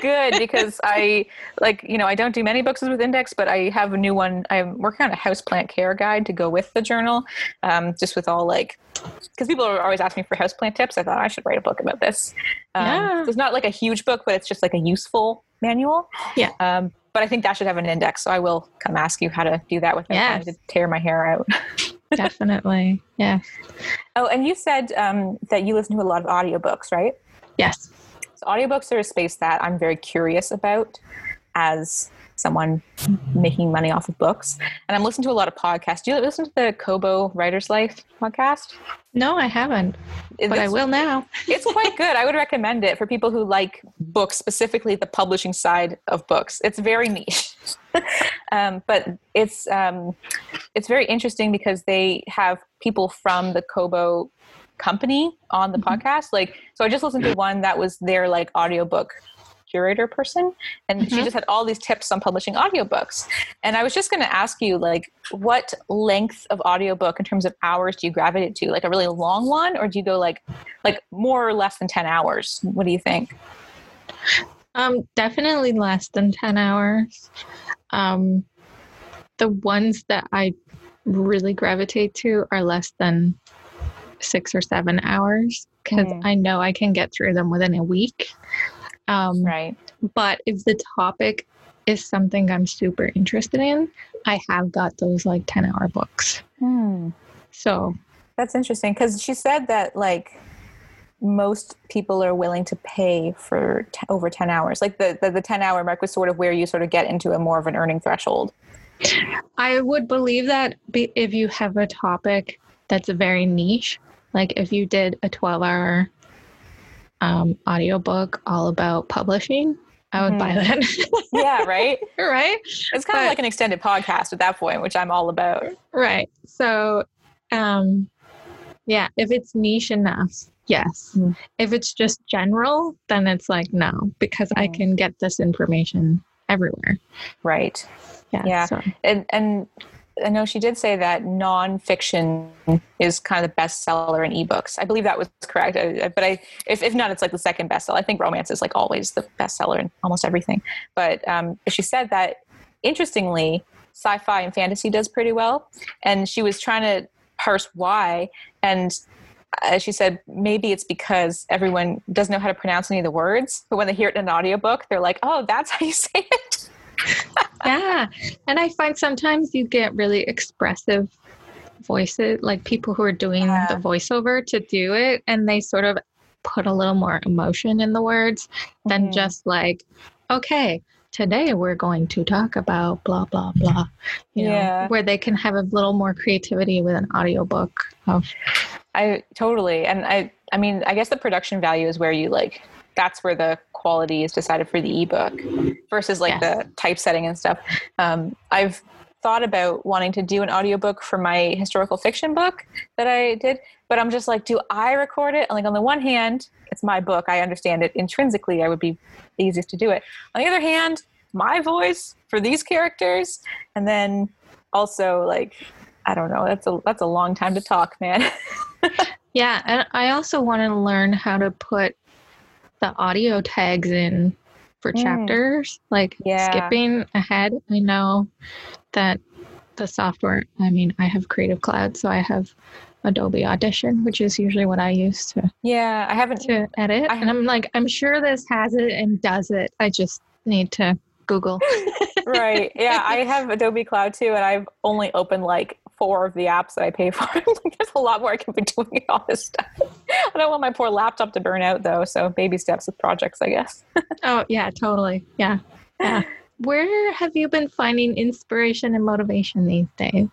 Good because I like you know I don't do many books with index, but I have a new one. I'm working on a houseplant care guide to go with the journal, um, just with all like because people are always asking me for houseplant tips. I thought I should write a book about this. Um, yeah. It's not like a huge book, but it's just like a useful manual. Yeah. Um, but I think that should have an index, so I will come ask you how to do that without yes. trying to tear my hair out. Definitely. Yeah. Oh, and you said um, that you listen to a lot of audiobooks, right? Yes. Audiobooks are a space that I'm very curious about as someone making money off of books. And I'm listening to a lot of podcasts. Do you listen to the Kobo Writing Life podcast? No, I haven't, but I will now. it's quite good. I would recommend it for people who like books, specifically the publishing side of books. It's very niche, um, but it's um, it's very interesting because they have people from the Kobo company on the mm-hmm. podcast. Like, so I just listened to one that was their like audiobook curator person and mm-hmm. she just had all these tips on publishing audiobooks and i was just going to ask you like what length of audiobook in terms of hours do you gravitate to like a really long one or do you go like like more or less than 10 hours what do you think um definitely less than 10 hours um the ones that i really gravitate to are less than six or seven hours because mm. I know I can get through them within a week. Um, right. But if the topic is something I'm super interested in, I have got those like 10 hour books. Mm. So that's interesting because she said that like most people are willing to pay for t- over 10 hours. Like the, the, the 10 hour mark was sort of where you sort of get into a more of an earning threshold. I would believe that if you have a topic that's very niche, like if you did a 12 hour um, audiobook all about publishing, I would mm. buy mm-hmm. that. yeah, right? right? It's kind but, of like an extended podcast at that point, which I'm all about. Right. So, um, yeah, if it's niche enough, yes. Mm. If it's just general, then it's like no, because mm. I can get this information everywhere. Right. Yeah. Yeah. So. And and I know she did say that nonfiction is kind of the bestseller in ebooks. I believe that was correct, but I, if, if not, it's like the second bestseller. I think romance is like always the bestseller in almost everything. But um, she said that interestingly, sci-fi and fantasy does pretty well, and she was trying to parse why, and as she said, maybe it's because everyone doesn't know how to pronounce any of the words, but when they hear it in an audiobook, they're like, "Oh, that's how you say it." yeah. And I find sometimes you get really expressive voices, like people who are doing yeah. the voiceover to do it, and they sort of put a little more emotion in the words mm-hmm. than just like, okay, today we're going to talk about blah blah blah you yeah. know where they can have a little more creativity with an audiobook of i totally and i i mean i guess the production value is where you like that's where the quality is decided for the ebook versus like yes. the typesetting and stuff. Um, I've thought about wanting to do an audiobook for my historical fiction book that I did, but I'm just like, do I record it? And like on the one hand, it's my book. I understand it intrinsically. I would be easiest to do it. On the other hand, my voice for these characters, and then also like, I don't know. That's a that's a long time to talk, man. yeah, and I also want to learn how to put the audio tags in for mm. chapters, like yeah. skipping ahead. I know that the software, I mean, I have Creative Cloud, so I have Adobe Audition, which is usually what I use to Yeah, I haven't to edit. I and I'm like, I'm sure this has it and does it. I just need to Google. right. Yeah, I have Adobe Cloud too, and I've only opened like four of the apps that I pay for. like, there's a lot more I can be doing all this stuff. I don't want my poor laptop to burn out though, so baby steps with projects, I guess. oh yeah, totally. Yeah. Yeah. Where have you been finding inspiration and motivation these days?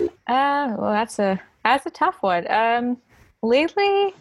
Uh, well, that's a that's a tough one. Um, lately,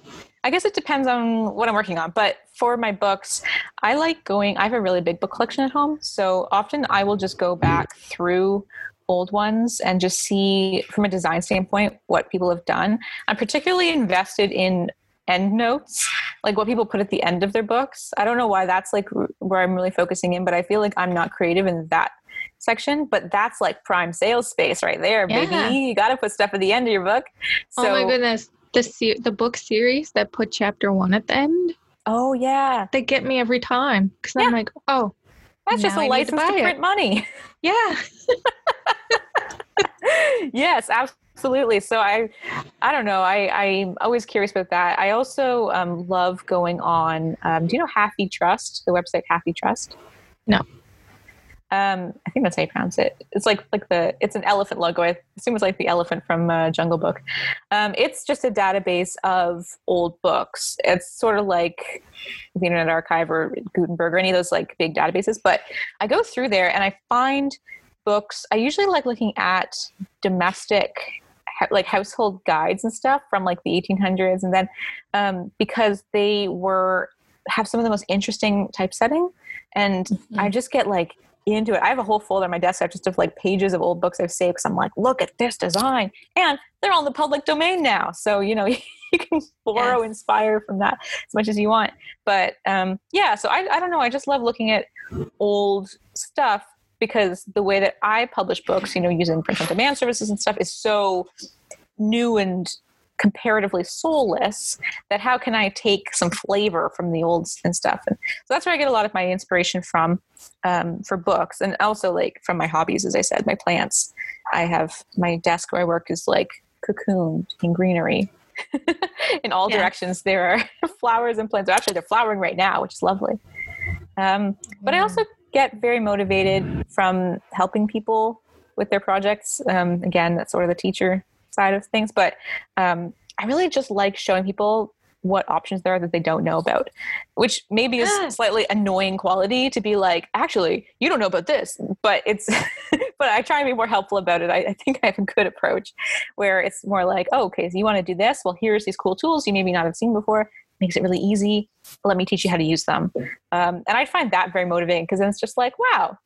I guess it depends on what I'm working on. But for my books, I like going. I have a really big book collection at home, so often I will just go back through old ones and just see from a design standpoint what people have done. I'm particularly invested in end notes, like what people put at the end of their books. I don't know why that's like where I'm really focusing in, but I feel like I'm not creative in that section, but that's like prime sales space right there, yeah. baby. You got to put stuff at the end of your book. So, oh my goodness. The, se- the book series that put chapter one at the end. Oh yeah. They get me every time because yeah. I'm like, oh, that's just a license to, to print money. Yeah. yes, absolutely. So I, I don't know. I I'm always curious about that. I also um, love going on. Um, do you know HathiTrust? The website HathiTrust. No. Um, I think that's how you pronounce it. It's like like the it's an elephant logo. I assume it's like the elephant from uh, Jungle Book. Um, it's just a database of old books. It's sort of like the Internet Archive or Gutenberg or any of those like big databases. But I go through there and I find books. I usually like looking at domestic like household guides and stuff from like the 1800s and then um, because they were have some of the most interesting typesetting and mm-hmm. i just get like into it. I have a whole folder on my desktop just of like pages of old books I've saved because I'm like, look at this design. And they're on the public domain now. So, you know, you can borrow yes. inspire from that as much as you want but um, yeah so I, I don't know i just love looking at old stuff because the way that i publish books you know using print on demand services and stuff is so new and comparatively soulless that how can i take some flavor from the old and stuff? And so that's where i get a lot of my inspiration from um, for books and also like from my hobbies as i said my plants. I have my desk where i work is like cocooned in greenery. In all yeah. directions there are flowers and plants. Actually they're flowering right now which is lovely. Um, but i also get very motivated from helping people with their projects. Um, again that's sort of the teacher side of things. But um, I really just like showing people what options there are that they don't know about, which maybe is yes. slightly annoying quality to be like, actually, you don't know about this, but it's, but I try and be more helpful about it. I, I, think I have a good approach where it's more like, oh, okay, so you want to do this? Well, here's these cool tools you maybe not have seen before. Makes it really easy. Let me teach you how to use them. Um, and I find that very motivating because then it's just like, wow,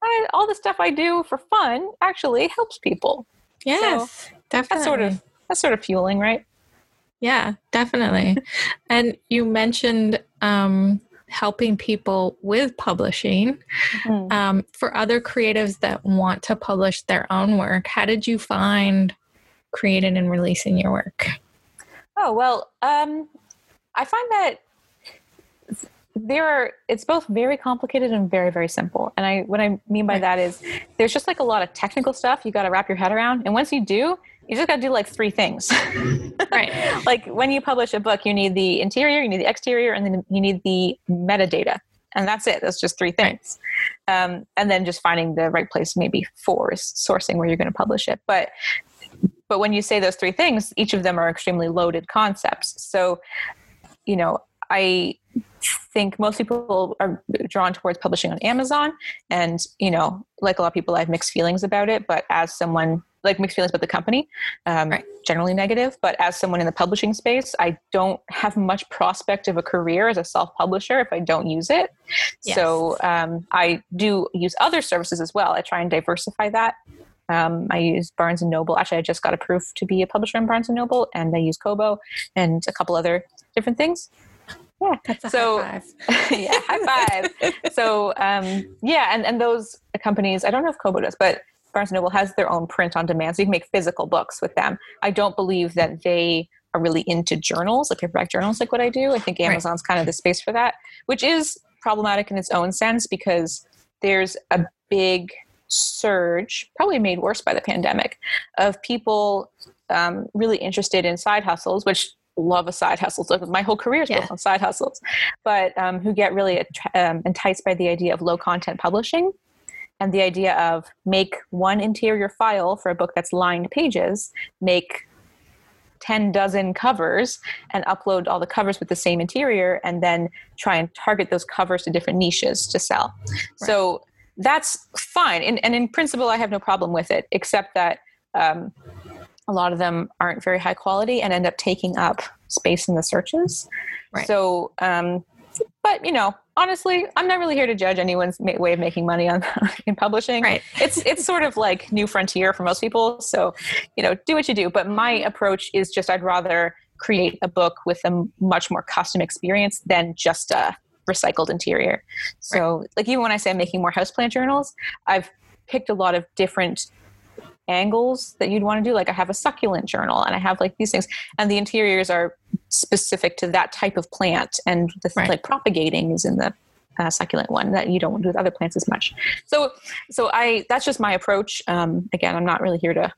I, all the stuff I do for fun actually helps people. Yes, so definitely. That's sort of that's sort of fueling, right? Yeah, definitely. and you mentioned um, helping people with publishing. Mm-hmm. Um, for other creatives that want to publish their own work, how did you find creating and releasing your work? Oh well, um, I find that there are it's both very complicated and very very simple. And i what i mean by that is there's just like a lot of technical stuff you got to wrap your head around. And once you do you just got to do like three things. Right. Like when you publish a book you need the interior you need the exterior and then you need the metadata. And that's it. That's just three things. Right. um, and then just finding the right place maybe for is sourcing where you're going to publish it. But but when you say those three things each of them are extremely loaded concepts. So you know i think most people are drawn towards publishing on Amazon. And, you know, like a lot of people, I have mixed feelings about it. But as someone, like mixed feelings about the company, um, right. generally negative. But as someone in the publishing space, I don't have much prospect of a career as a self publisher if I don't use it. Yes. So um, I do use other services as well. I try and diversify that. Um, I use Barnes and Noble. Actually, I just got approved to be a publisher in Barnes and Noble, and I use Kobo and a couple other different things. Yeah, that's so, high five. yeah, high five. so um, yeah, and and those companies, I don't know if Kobo does, but Barnes & Noble has their own print on demand, so you can make physical books with them. I don't believe that they are really into journals, like paperback journals, like what I do. I think Amazon's right. kind of the space for that, which is problematic in its own sense because there's a big surge, probably made worse by the pandemic, of people um, really interested in side hustles, which love a side hustle. So my whole career is yeah. built on side hustles, but um, who get really um, enticed by the idea of low content publishing and the idea of make one interior file for a book that's lined pages, make 10 dozen covers and upload all the covers with the same interior and then try and target those covers to different niches to sell. Right. So that's fine. And, and in principle, I have no problem with it, except that um, a lot of them aren't very high quality and end up taking up space in the searches. Right. So, um, but you know, honestly, I'm not really here to judge anyone's way of making money on in publishing. Right. It's it's sort of like new frontier for most people. So, you know, do what you do. But my approach is just I'd rather create a book with a much more custom experience than just a recycled interior. So, right. like even when I say I'm making more houseplant journals, I've picked a lot of different angles that you'd want to do. Like I have a succulent journal and I have like these things, and the interiors are specific to that type of plant, and the right. like propagating is in the uh, succulent one that you don't want to do with other plants as much. So, so I that's just my approach. Um, again, I'm not really here to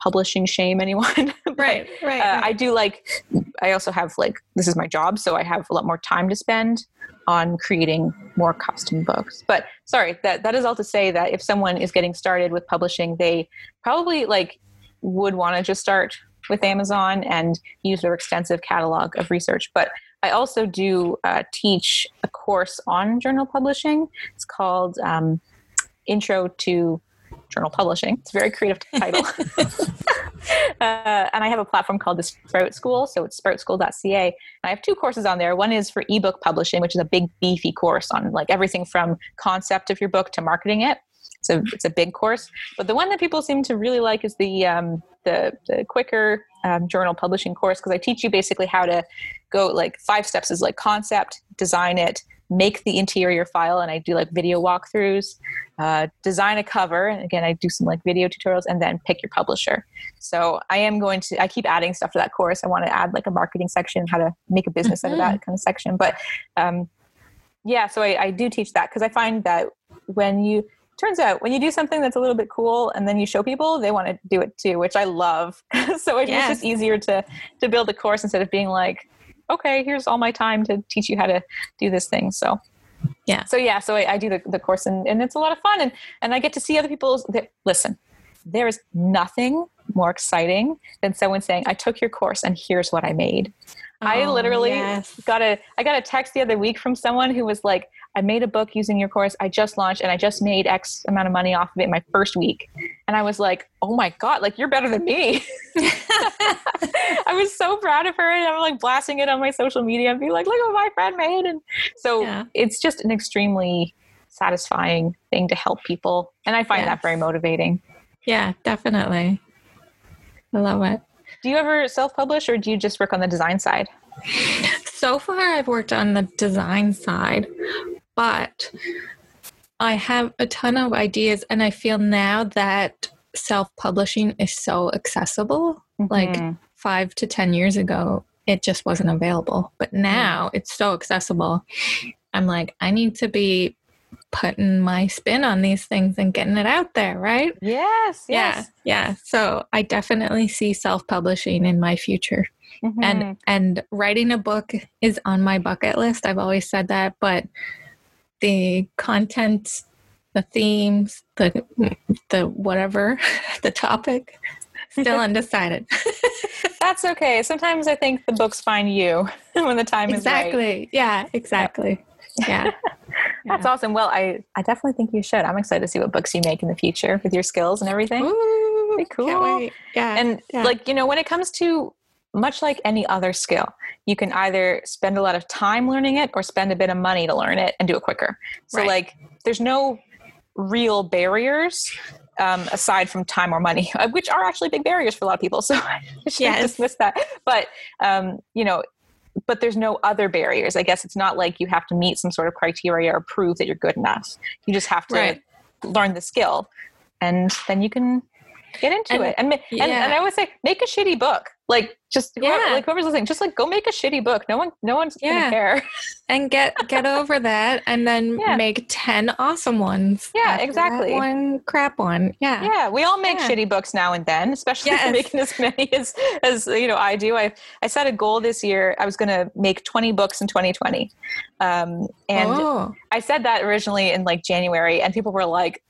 publishing shame anyone. but, right, right, uh, right. I do like. I also have like this is my job, so I have a lot more time to spend on creating more custom books. But sorry, that that is all to say that if someone is getting started with publishing, they probably like would want to just start with Amazon and use their extensive catalog of research. But I also do uh, teach a course on journal publishing. It's called um, Intro to Journal Publishing. It's a very creative title. uh, and I have a platform called the Sprout School. So it's sproutschool.ca. I have two courses on there. One is for ebook publishing, which is a big, beefy course on like everything from concept of your book to marketing it. it's a it's a big course. But the one that people seem to really like is the um, the, the quicker um, journal publishing course because I teach you basically how to go like five steps is like concept, design it, make the interior file, and I do like video walkthroughs, uh, design a cover. And again, I do some like video tutorials, and then pick your publisher. So I am going to. I keep adding stuff to that course. I want to add like a marketing section, how to make a business mm-hmm. out of that mm-hmm. kind of section. But um, yeah, so I, I do teach that because I find that when you turns out when you do something that's a little bit cool and then you show people they want to do it too which i love so it's yes. just easier to to build a course instead of being like okay here's all my time to teach you how to do this thing. So yeah. so yeah so i, I do the, the course and, and it's a lot of fun. And and i get to see other people's listen there is nothing more exciting than someone saying i took your course and here's what i made. Oh, i literally yes. got a i got a text the other week from someone who was like I made a book using your course. I just launched and I just made X amount of money off of it in my first week. And I was like, oh my God, like you're better than me. I was so proud of her. And I'm like blasting it on my social media and be like, look what my friend made. And so yeah. it's just an extremely satisfying thing to help people. And I find yes. that very motivating. Yeah, definitely. I love it. Do you ever self publish or do you just work on the design side? So far, I've worked on the design side, but I have a ton of ideas, and I feel now that self publishing is so accessible. Mm-hmm. Like five to 10 years ago, it just wasn't available. But now it's so accessible. I'm like, I need to be putting my spin on these things and getting it out there, right? Yes, yes. Yeah, yeah. So I definitely see self publishing in my future. Mm-hmm. And and writing a book is on my bucket list. I've always said that, but the content, the themes, the the whatever, the topic, still undecided. That's okay. Sometimes I think the books find you when the time exactly. is right. Exactly. Yeah, exactly. Yeah. That's yeah. awesome. Well, I, I definitely think you should. I'm excited to see what books you make in the future with your skills and everything. Ooh, Be cool. Yeah. And yeah. like, you know, when it comes to much like any other skill, you can either spend a lot of time learning it or spend a bit of money to learn it and do it quicker. So, right. like, there's no real barriers um, aside from time or money, which are actually big barriers for a lot of people. So I should yes. dismiss that. But um, you know, but there's no other barriers. I guess it's not like you have to meet some sort of criteria or prove that you're good enough. You just have to right. learn the skill, and then you can get into and, it. And, yeah. and and I would say, make a shitty book. Like just whoever, yeah. like whoever's listening, just like go make a shitty book. No one, no one's yeah. gonna care. and get get over that, and then yeah. make ten awesome ones. Yeah, exactly. One crap one. Yeah, yeah. We all make shitty books now and then, especially yes. making as many as as you know I do. I I set a goal this year. I was gonna make twenty books in 2020, um, and oh. I said that originally in like January, and people were like,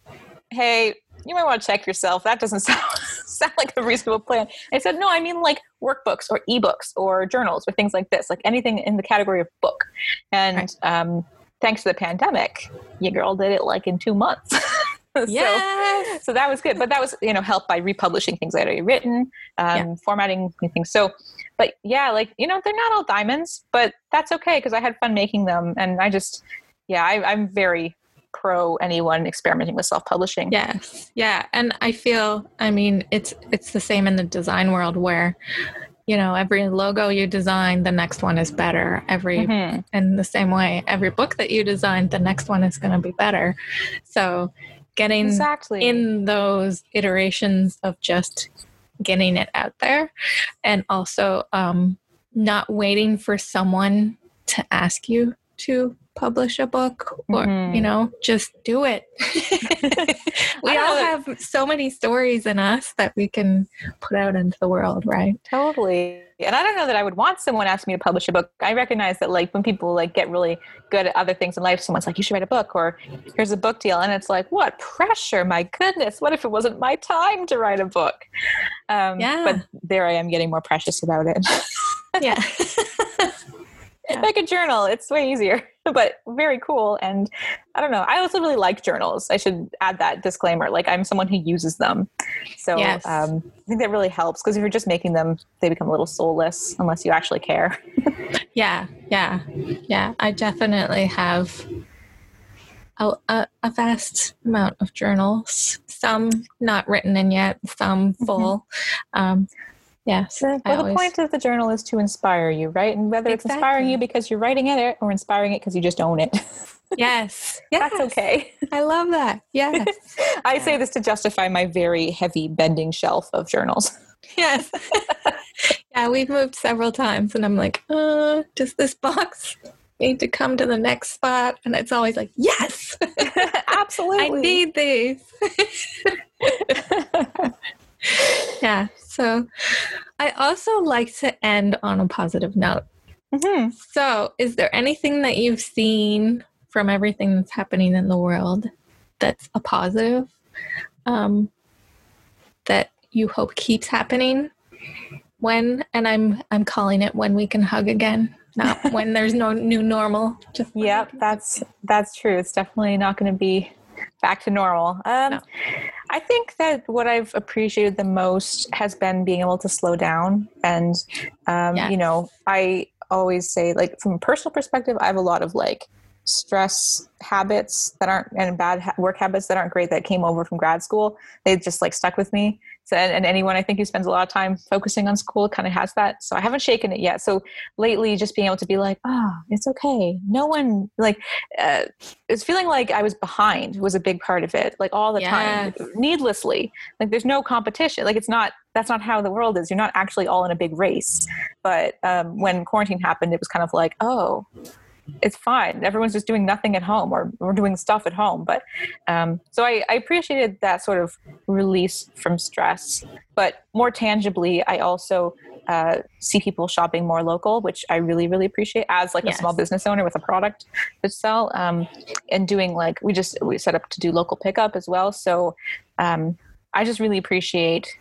"Hey." you might want to check yourself. That doesn't sound sound like a reasonable plan. I said, no, I mean like workbooks or ebooks or journals or things like this, like anything in the category of book. And right. um, thanks to the pandemic, your girl did it like in two months. so, yes. so that was good. But that was, you know, helped by republishing things I'd already written, um, yeah. formatting new things. So, but yeah, like, you know, they're not all diamonds, but that's okay because I had fun making them. And I just, yeah, I, I'm very pro anyone experimenting with self-publishing. Yes. Yeah. And I feel I mean it's it's the same in the design world where you know every logo you design the next one is better every mm-hmm. in the same way every book that you design the next one is going to be better so getting exactly. in those iterations of just getting it out there and also um, not waiting for someone to ask you to publish a book or mm-hmm. you know just do it. We all have so many stories in us that we can put out into the world right? Totally. And i don't know that i would want someone ask me to publish a book. I recognize that like when people like get really good at other things in life someone's like you should write a book or here's a book deal. And it's like what pressure my goodness. What if it wasn't my time to write a book? Um, yeah. but there i am getting more precious about it. Yeah yeah. make a journal. It's way easier, but very cool. And I don't know. I also really like journals. I should add that disclaimer. Like I'm someone who uses them. So yes. um, I think that really helps because if you're just making them, they become a little soulless unless you actually care. yeah. Yeah. Yeah. I definitely have. a, a, vast amount of journals, some not written in yet, some mm-hmm. full. Mm-hmm. Um, Yes. well, the point of the journal is to inspire you, right? And whether exactly. it's inspiring you because you're writing in it or inspiring it because you just own it. Yes. yes. That's okay. I love that. Yes. I yes. say this to justify my very heavy bending shelf of journals. Yes. yeah, we've moved several times and I'm like, uh, does this box need to come to the next spot? And it's always like, yes. Absolutely. I need these. yeah. So I also like to end on a positive note. Mm-hmm. So, is there anything that you've seen from everything that's happening in the world that's a positive um, that you hope keeps happening when and i'm i'm calling it when we can hug again not when there's no new normal just yep that's that's true it's definitely not going to be back to normal um, no. I think that what i've appreciated the most has been being able to slow down and um, you know i always say like from a personal perspective i have a lot of like stress habits that aren't and bad ha- work habits that aren't great that came over from grad school they just like stuck with me. So, and, and, anyone i think who spends a lot of time focusing on school kind of has that. So i haven't shaken it yet. So lately just being able to be like oh it's okay. No one like uh, it's feeling like i was behind was a big part of it like all the time needlessly. Like there's no competition. Like it's not that's not how the world is. You're not actually all in a big race. But um, when quarantine happened it was kind of like oh it's fine. Everyone's just doing nothing at home or we're doing stuff at home. But um, so I, I, appreciated that sort of release from stress. But more tangibly, I also uh, see people shopping more local, which I really, really appreciate as like yes. a small business owner with a product to sell um, and doing like, we just, we set up to do local pickup as well. So um, I just really appreciate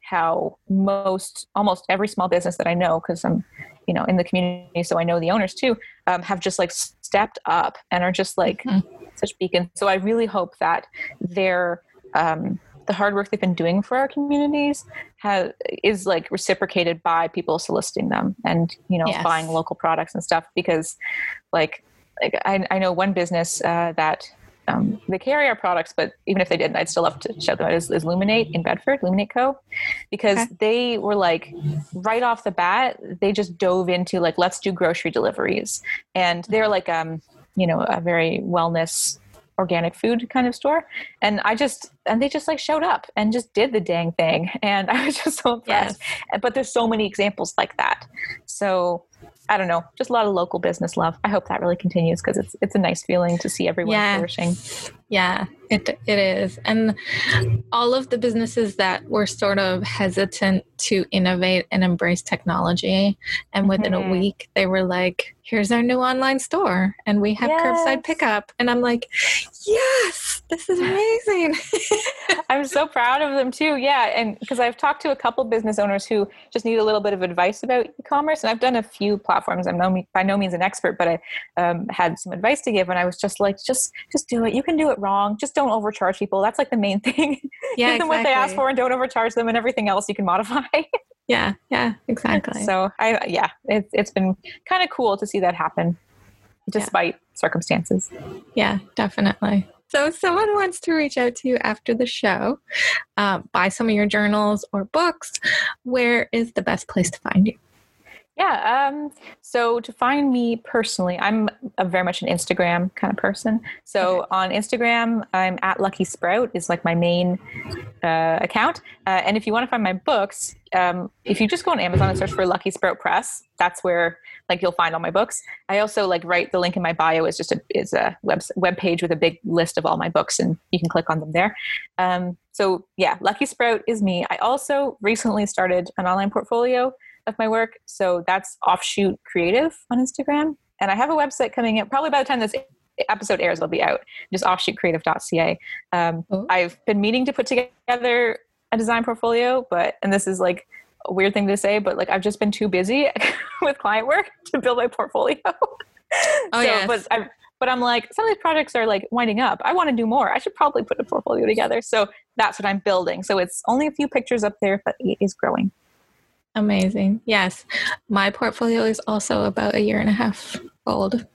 how most almost every small business that I know because I'm you know in the community so I know the owners too um, have just like stepped up and are just like mm-hmm. such beacons so I really hope that their um, the hard work they've been doing for our communities has is like reciprocated by people soliciting them and you know yes. buying local products and stuff because like like I, I know one business uh, that um, they carry our products, but even if they didn't, I'd still love to shout them. Out as, as Luminate in Bedford, Luminate Co. Because okay. they were like right off the bat, they just dove into like let's do grocery deliveries, and they're like um you know a very wellness organic food kind of store. And i just and they just like showed up and just did the dang thing. And i was just so impressed. Yes. but there's so many examples like that. So I don't know, just a lot of local business love. I hope that really continues because it's it's a nice feeling to see everyone yeah. flourishing. Yeah, it it is. And all of the businesses that were sort of hesitant to innovate and embrace technology and within mm-hmm. a week they were like, here's our new online store and we have yes. curbside pickup. And I'm like, yes, this is amazing. I'm so proud of them too. Yeah. And because I've talked to a couple business owners who just need a little bit of advice about e-commerce. And I've done a few platforms. I'm no, by no means an expert, but I um, had some advice to give. And I was just like, just, just do it. You can do it wrong. Just don't overcharge people. That's like the main thing. Yeah, Give them exactly. what they ask for and don't overcharge them and everything else you can modify. yeah. Yeah, exactly. So I, yeah, it's, it's been kind of cool to see that happen despite yeah. circumstances. Yeah, definitely. So, if someone wants to reach out to you after the show, uh, buy some of your journals or books, where is the best place to find you? Yeah. Um, so to find me personally, I'm a very much an Instagram kind of person. So okay. on Instagram, I'm at Lucky Sprout is like my main uh, account. Uh, and if you want to find my books, um, if you just go on Amazon and search for Lucky Sprout Press, that's where like you'll find all my books. I also like write the link in my bio is just a is a web web page with a big list of all my books, and you can click on them there. Um, so yeah, Lucky Sprout is me. I also recently started an online portfolio of my work. So that's Offshoot Creative on Instagram. And I have a website coming out probably by the time this episode airs, it'll be out. Just offshootcreative.ca. Um, oh. I've been meaning to put together a design portfolio, but, and this is like a weird thing to say, but like I've just been too busy with client work to build my portfolio. oh, so, yes. but i but I'm like, some of these projects are like winding up. I want to do more. I should probably put a portfolio together. So that's what I'm building. So it's only a few pictures up there, but it is growing. Amazing. Yes. My portfolio is also about a year and a half old.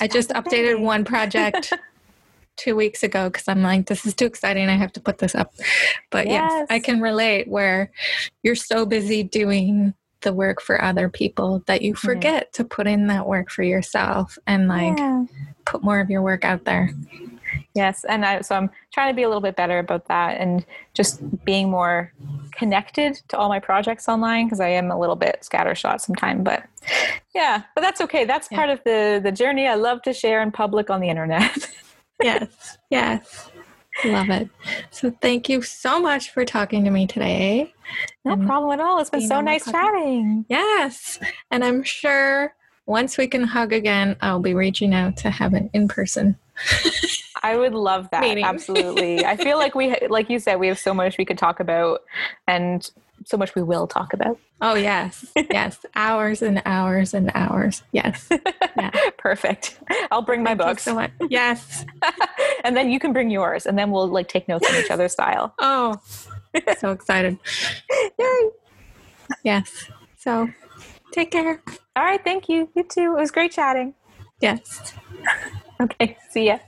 I just updated one project two weeks ago because I'm like, this is too exciting. I have to put this up. But yes. yes, I can relate where you're so busy doing the work for other people that you forget mm-hmm. to put in that work for yourself and like yeah. put more of your work out there. Yes, and I, so I'm trying to be a little bit better about that and just being more connected to all my projects online because I am a little bit scattershot sometimes. But yeah, but that's okay. That's yeah. part of the the journey. I love to share in public on the internet. yes, yes, love it. So thank you so much for talking to me today. Eh? No problem at all. It's been so nice chatting. Yes, and I'm sure once we can hug again, I'll be reaching out to have an in person. I would love that. Meeting. Absolutely. I feel like we, like you said, we have so much we could talk about and so much we will talk about. Oh, yes. Yes. hours and hours and hours. Yes. Yeah. Perfect. I'll bring my books. so much. Yes. and then you can bring yours and then we'll like take notes on each other's style. Oh, so excited. Yay. Yes. So take care. All right. Thank you. You too. It was great chatting. Yes. okay. See ya.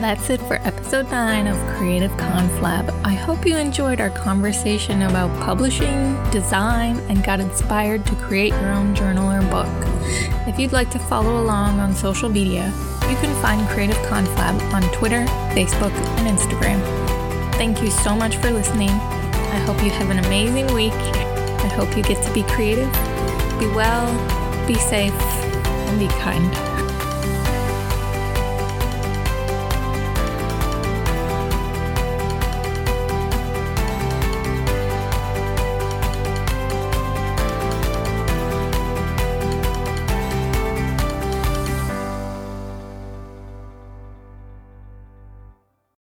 That's it for episode 9 of Creative Conflab. I hope you enjoyed our conversation about publishing, design, and got inspired to create your own journal or book. If you'd like to follow along on social media, you can find Creative Conflab on Twitter, Facebook, and Instagram. Thank you so much for listening. I hope you have an amazing week. I hope you get to be creative, be well, be safe, and be kind.